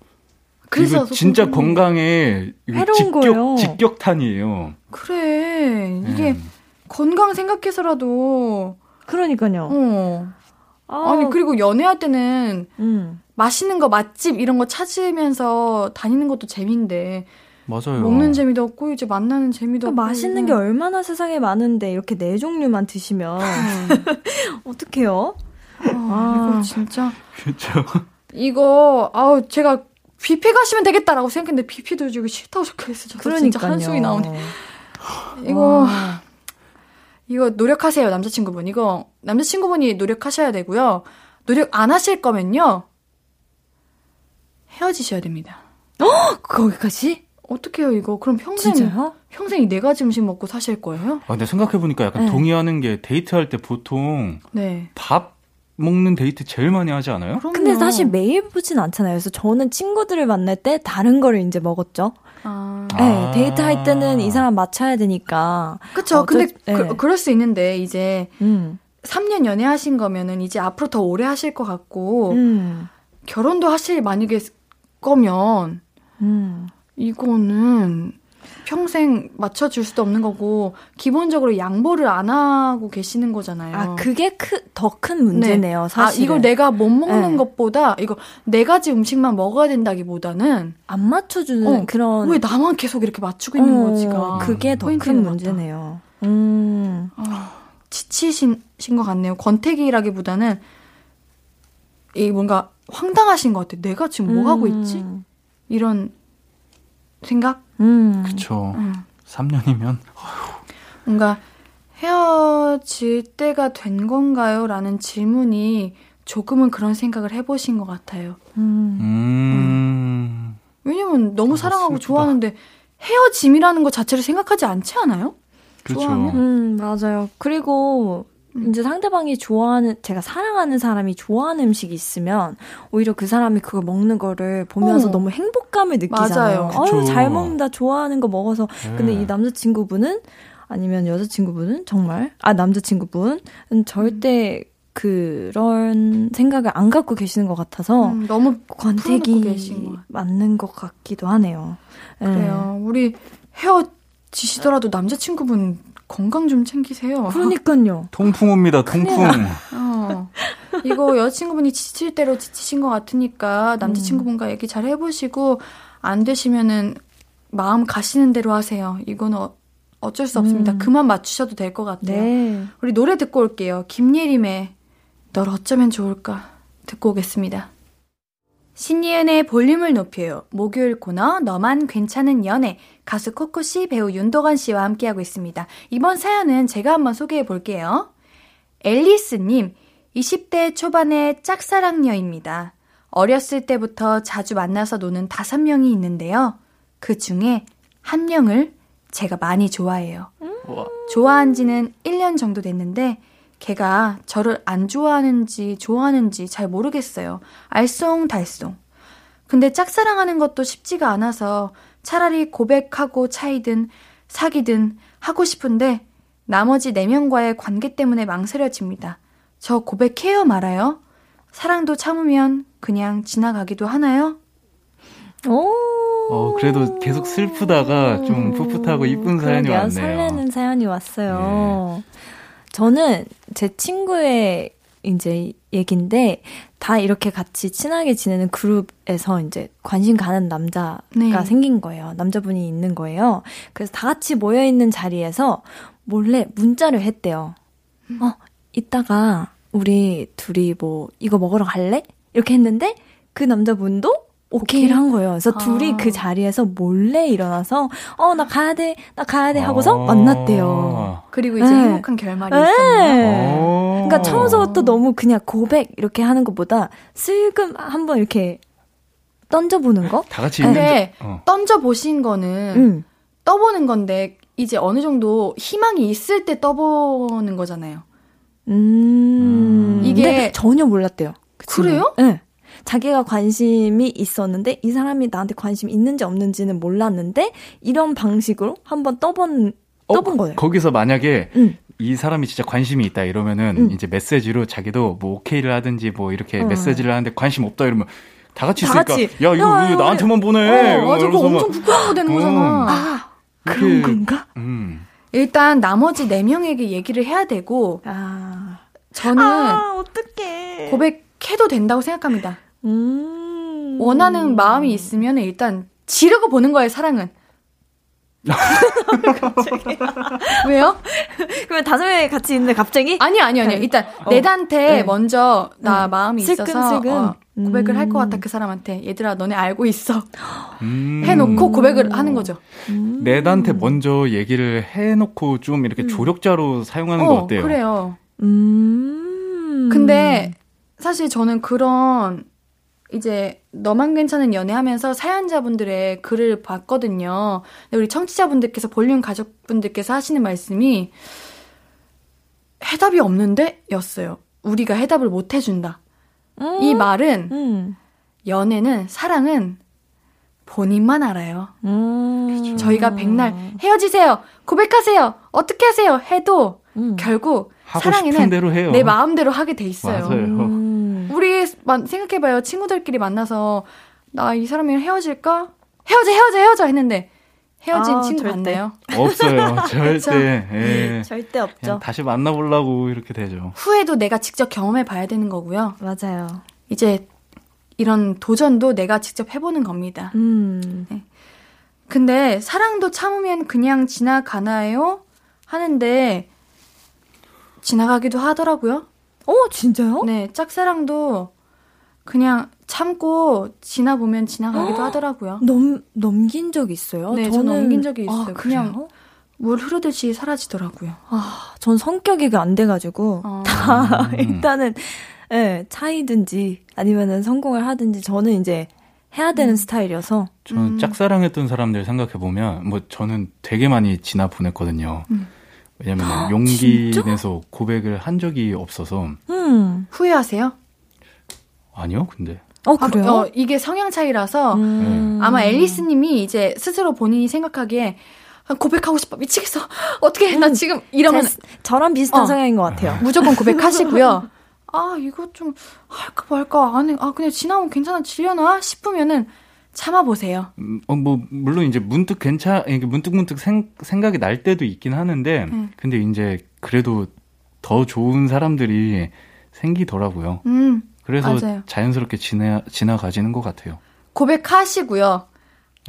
그래서 진짜. 건강에 직격 거예요. 직격탄이에요. 그래. 이게 음. 건강 생각해서라도 그러니까요. 어. 아. 니 그리고 연애할 때는 음. 맛있는 거 맛집 이런 거 찾으면서 다니는 것도 재미인데 맞아요. 먹는 재미도 없고 이제 만나는 재미도 그러니까 없고 맛있는 게 얼마나 세상에 많은데 이렇게 네 종류만 드시면 어떡해요? 아, 아, 이거 진짜 그렇죠. 이거 아우 제가 뷔페 가시면 되겠다라고 생각했는데 뷔페도 지금 싫다고 적혀 있어. 저 진짜 한숨이 나오네. 이거 와. 이거 노력하세요 남자친구분. 이거 남자친구분이 노력하셔야 되고요. 노력 안 하실 거면요 헤어지셔야 됩니다. 어? 거기까지? 어떻게요 이거? 그럼 평생 진짜요? 평생 네 가지 음식 먹고 사실 거예요? 아, 근데 생각해 보니까 약간 네. 동의하는 게 데이트할 때 보통 네. 밥 먹는 데이트 제일 많이 하지 않아요? 그럼요. 근데 사실 매일 보진 않잖아요. 그래서 저는 친구들을 만날 때 다른 거를 이제 먹었죠. 아. 네, 아. 데이트 할 때는 이 사람 맞춰야 되니까. 그쵸. 어, 근데 네. 그, 그럴 수 있는데 이제 음. 3년 연애하신 거면은 이제 앞으로 더 오래 하실 것 같고 음. 결혼도 하실 만약에 거면 음. 이거는 평생 맞춰줄 수도 없는 거고 기본적으로 양보를 안 하고 계시는 거잖아요. 아 그게 더 큰 문제네요. 네. 사실. 아 이걸 내가 못 먹는 네. 것보다 이거 네 가지 음식만 먹어야 된다기보다는 안 맞춰주는 어, 그런 왜 나만 계속 이렇게 맞추고 있는 어, 거지가 그게 더 큰 문제네요. 음. 어, 지치신 것 같네요. 권태기라기보다는 이 뭔가 황당하신 것 같아요. 내가 지금 뭐 음. 하고 있지? 이런 생각? 음. 그쵸. 음. 3년이면, 뭔가 헤어질 때가 된 건가요? 라는 질문이 조금은 그런 생각을 해보신 것 같아요. 음. 음. 왜냐면 너무 사랑하고 슬프다. 좋아하는데 헤어짐이라는 것 자체를 생각하지 않지 않아요? 그렇죠. 좋아하면? 음, 맞아요. 그리고 음. 이제 상대방이 좋아하는 제가 사랑하는 사람이 좋아하는 음식이 있으면 오히려 그 사람이 그걸 먹는 거를 보면서 어. 너무 행복감을 느끼잖아요. 어유 잘 먹는다 좋아하는 거 먹어서 네. 근데 이 남자친구분은 아니면 여자친구분은 정말 아 남자친구분은 절대 그런 생각을 안 갖고 계시는 것 같아서 음, 너무 권태기 맞는 것 같기도 하네요. 그래요. 네. 우리 헤어지시더라도 남자친구분 건강 좀 챙기세요. 그러니까요. 통풍 옵니다, 통풍. 어. 이거 여자친구분이 지칠 대로 지치신 것 같으니까 남자친구분과 얘기 잘 해보시고 안 되시면은 마음 가시는 대로 하세요. 이거는 어, 어쩔 수 없습니다. 음. 그만 맞추셔도 될 것 같아요. 네. 우리 노래 듣고 올게요. 김예림의 널 어쩌면 좋을까 듣고 오겠습니다. 신이은의 볼륨을 높여요. 목요일 코너 너만 괜찮은 연애 가수 코코 씨 배우 윤도건 씨와 함께하고 있습니다. 이번 사연은 제가 한번 소개해 볼게요. 앨리스 님 20대 초반의 짝사랑녀입니다. 어렸을 때부터 자주 만나서 노는 다섯 명이 있는데요. 그 중에 한 명을 제가 많이 좋아해요. 좋아한 지는 1년 정도 됐는데 걔가 저를 안 좋아하는지 좋아하는지 잘 모르겠어요. 알쏭달쏭. 근데 짝사랑하는 것도 쉽지가 않아서 차라리 고백하고 차이든 사귀든 하고 싶은데 나머지 4명과의 관계 때문에 망설여집니다. 저 고백해요 말아요? 사랑도 참으면 그냥 지나가기도 하나요? 오. 어, 그래도 계속 슬프다가 좀 풋풋하고 이쁜 사연이. 왔네요. 설레는 사연이 왔어요. 네. 저는 제 친구의 이제 얘긴데 다 이렇게 같이 친하게 지내는 그룹에서 이제 관심 가는 남자가 네. 생긴 거예요. 남자분이 있는 거예요. 그래서 다 같이 모여 있는 자리에서 몰래 문자를 했대요. 어, 이따가 우리 둘이 뭐 이거 먹으러 갈래? 이렇게 했는데 그 남자분도 오케이를 한 거예요. 그래서 아. 둘이 그 자리에서 몰래 일어나서 어, 나 가야 돼. 나 가야 돼 하고서 아. 만났대요. 그리고 이제 네. 행복한 결말이? 네. 어. 그러니까 처음서부터 너무 그냥 고백 이렇게 하는 것보다 슬금 한번 이렇게 던져보는 거? 다 같이 근데 어. 던져보신 거는 응. 떠보는 건데 이제 어느 정도 희망이 있을 때 떠보는 거잖아요. 음. 이게- 근데 전혀 몰랐대요. 그 그래요? 네. 자기가 관심이 있었는데 이 사람이 나한테 관심이 있는지 없는지는 몰랐는데 이런 방식으로 한번 떠본 어, 떠본 거예요. 거기서 만약에 응. 이 사람이 진짜 관심이 있다 이러면은 응. 이제 메시지로 자기도 뭐 오케이를 하든지 뭐 이렇게 어. 메시지를 하는데 관심 없다 이러면 다 같이 다 있으니까 같이. 야 이거 야, 왜 야, 나한테만 보내? 어, 맞아. 그거 엄청 부끄러운 거 되는 거잖아. 음. 아, 그렇게- 그런 건가? 음. 일단 나머지 4명에게 얘기를 해야 되고 아. 저는 아, 어떡해. 고백해도 된다고 생각합니다. 음. 원하는 마음이 있으면 일단 지르고 보는 거예요, 사랑은. 왜요? 그러면 다섯 명이 같이 있는데 갑자기? 아니, 아니, 아니. 일단, 어. 내한테 네. 먼저 나 음. 마음이 있어서 슬금슬금. 어, 고백을 할것 음. 같다, 그 사람한테. 얘들아, 너네 알고 있어. 음. 해놓고 고백을 하는 거죠. 음. 내한테 먼저 얘기를 해놓고 좀 이렇게 조력자로 사용하는 거 어때요? 그래요. 음. 근데 사실 저는 그런 이제 너만 괜찮은 연애하면서 사연자분들의 글을 봤거든요. 근데 우리 청취자분들께서 볼륨 가족분들께서 하시는 말씀이 해답이 없는데 였어요. 우리가 해답을 못 해준다. 음. 이 말은 음. 연애는 사랑은 본인만 알아요. 음. 저희가 백날 헤어지세요, 고백하세요, 어떻게 하세요 해도 음. 결국 사랑에는. 내 마음대로 하게 돼 있어요. 우리 만- 생각해봐요. 친구들끼리 만나서 나 이 사람이랑 헤어질까? 헤어져, 헤어져, 헤어져 했는데 헤어진 아, 친구 절대. 봤나요? 없어요. 절대. 예. 절대 없죠. 다시 만나보려고 이렇게 되죠. 후회도 내가 직접 경험해 봐야 되는 거고요. 맞아요. 이제 이런 도전도 내가 직접 해보는 겁니다. 음. 근데 사랑도 참으면 그냥 지나가나요? 하는데 지나가기도 하더라고요. 어, 진짜요? 네, 짝사랑도 그냥 참고 지나보면 지나가기도 하더라고요. 넘, 넘긴 적 있어요? 네, 저 넘긴 적이 있어요. 아, 그냥. 물 흐르듯이 사라지더라고요. 아, 전 성격이 안 돼가지고. 어. 다, 음. 일단은, 예, 차이든지, 아니면은 성공을 하든지, 저는 이제 해야 되는 스타일이어서. 저는 음. 짝사랑했던 사람들 생각해 보면, 뭐, 저는 되게 많이 지나 보냈거든요. 음. 왜냐면, 용기 내서 고백을 한 적이 없어서. 음. 후회하세요? 아니요, 근데. 어, 아, 그래요? 어, 이게 성향 차이라서 음. 아마 앨리스 님이 이제 스스로 본인이 생각하기에 아, 고백하고 싶어 미치겠어 어떻게 나 음. 지금 이러면 제- 저랑 비슷한 어. 성향인 것 같아요. 무조건 고백하시고요. 아 이거 좀 할까 말까 안해 아 그냥 지나면 괜찮아지려나 싶으면은 참아보세요. 음, 어, 뭐, 물론 이제 문득 괜찮, 이게 문득문득 생, 생각이 날 때도 있긴 하는데, 음. 근데 이제 그래도 더 좋은 사람들이 생기더라고요. 음 그래서 맞아요. 자연스럽게 지나, 지나가지는 것 같아요. 고백하시고요.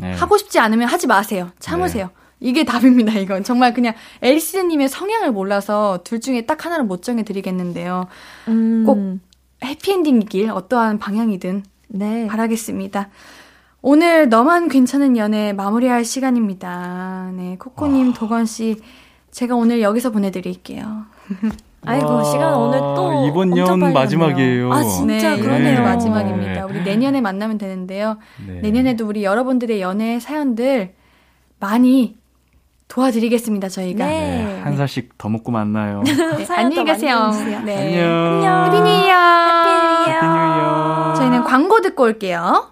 네. 하고 싶지 않으면 하지 마세요. 참으세요. 이게 답입니다, 이건. 정말 그냥 앨리스님의 성향을 몰라서 둘 중에 딱 하나를 못 정해드리겠는데요. 음. 꼭 해피엔딩이길 어떠한 방향이든 네. 바라겠습니다. 오늘 너만 괜찮은 연애 마무리할 시간입니다. 네, 코코님, 도건씨, 제가 오늘 여기서 보내드릴게요. 아이고 와, 시간 오늘 또 이번 년 마지막이에요. 아 진짜 네, 그러네요. 네, 마지막입니다. 우리 내년에 만나면 되는데요. 네. 내년에도 우리 여러분들의 연애 사연들 많이 도와드리겠습니다, 저희가. 네. 네한 살씩 더 먹고 만나요. 네, 안녕히 계세요. 네. 안녕. Happy New Year. Happy New Year. 저희는 광고 듣고 올게요.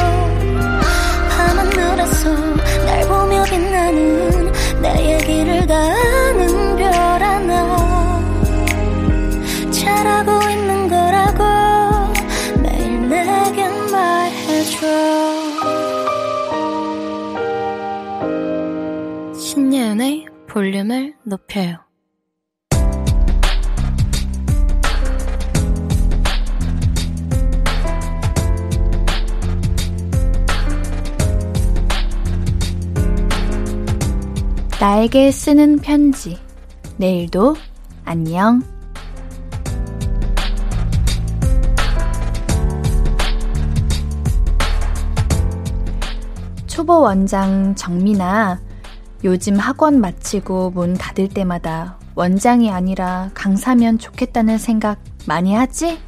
볼륨을 높여요 나에게 쓰는 편지. 내일도 안녕. 초보 원장 정민아, 요즘 학원 마치고 문 닫을 때마다 원장이 아니라 강사면 좋겠다는 생각 많이 하지?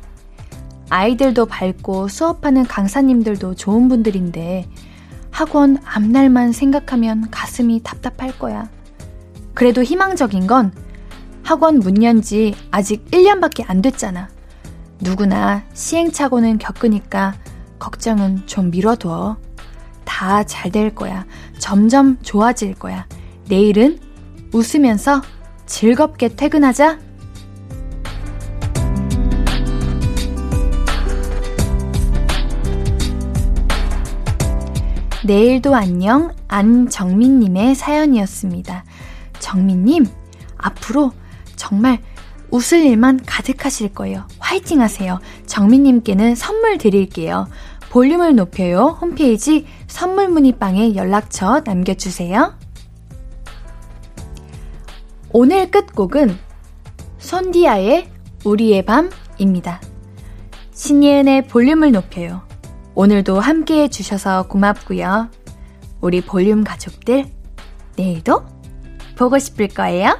아이들도 밝고 수업하는 강사님들도 좋은 분들인데 학원 앞날만 생각하면 가슴이 답답할 거야. 그래도 희망적인 건 학원 문 연 지 아직 1년밖에 안 됐잖아. 누구나 시행착오는 겪으니까 걱정은 좀 미뤄둬. 다 잘 될 거야. 점점 좋아질 거야. 내일은 웃으면서 즐겁게 퇴근하자. 내일도 안녕 안정민님의 사연이었습니다. 정민님, 앞으로 정말 웃을 일만 가득하실 거예요. 화이팅 하세요. 정민님께는 선물 드릴게요. 볼륨을 높여요. 홈페이지 선물 문의방에 연락처 남겨주세요. 오늘 끝곡은 손디아의 우리의 밤입니다. 신예은의 볼륨을 높여요. 오늘도 함께 해주셔서 고맙고요. 우리 볼륨 가족들, 내일도 보고 싶을 거예요.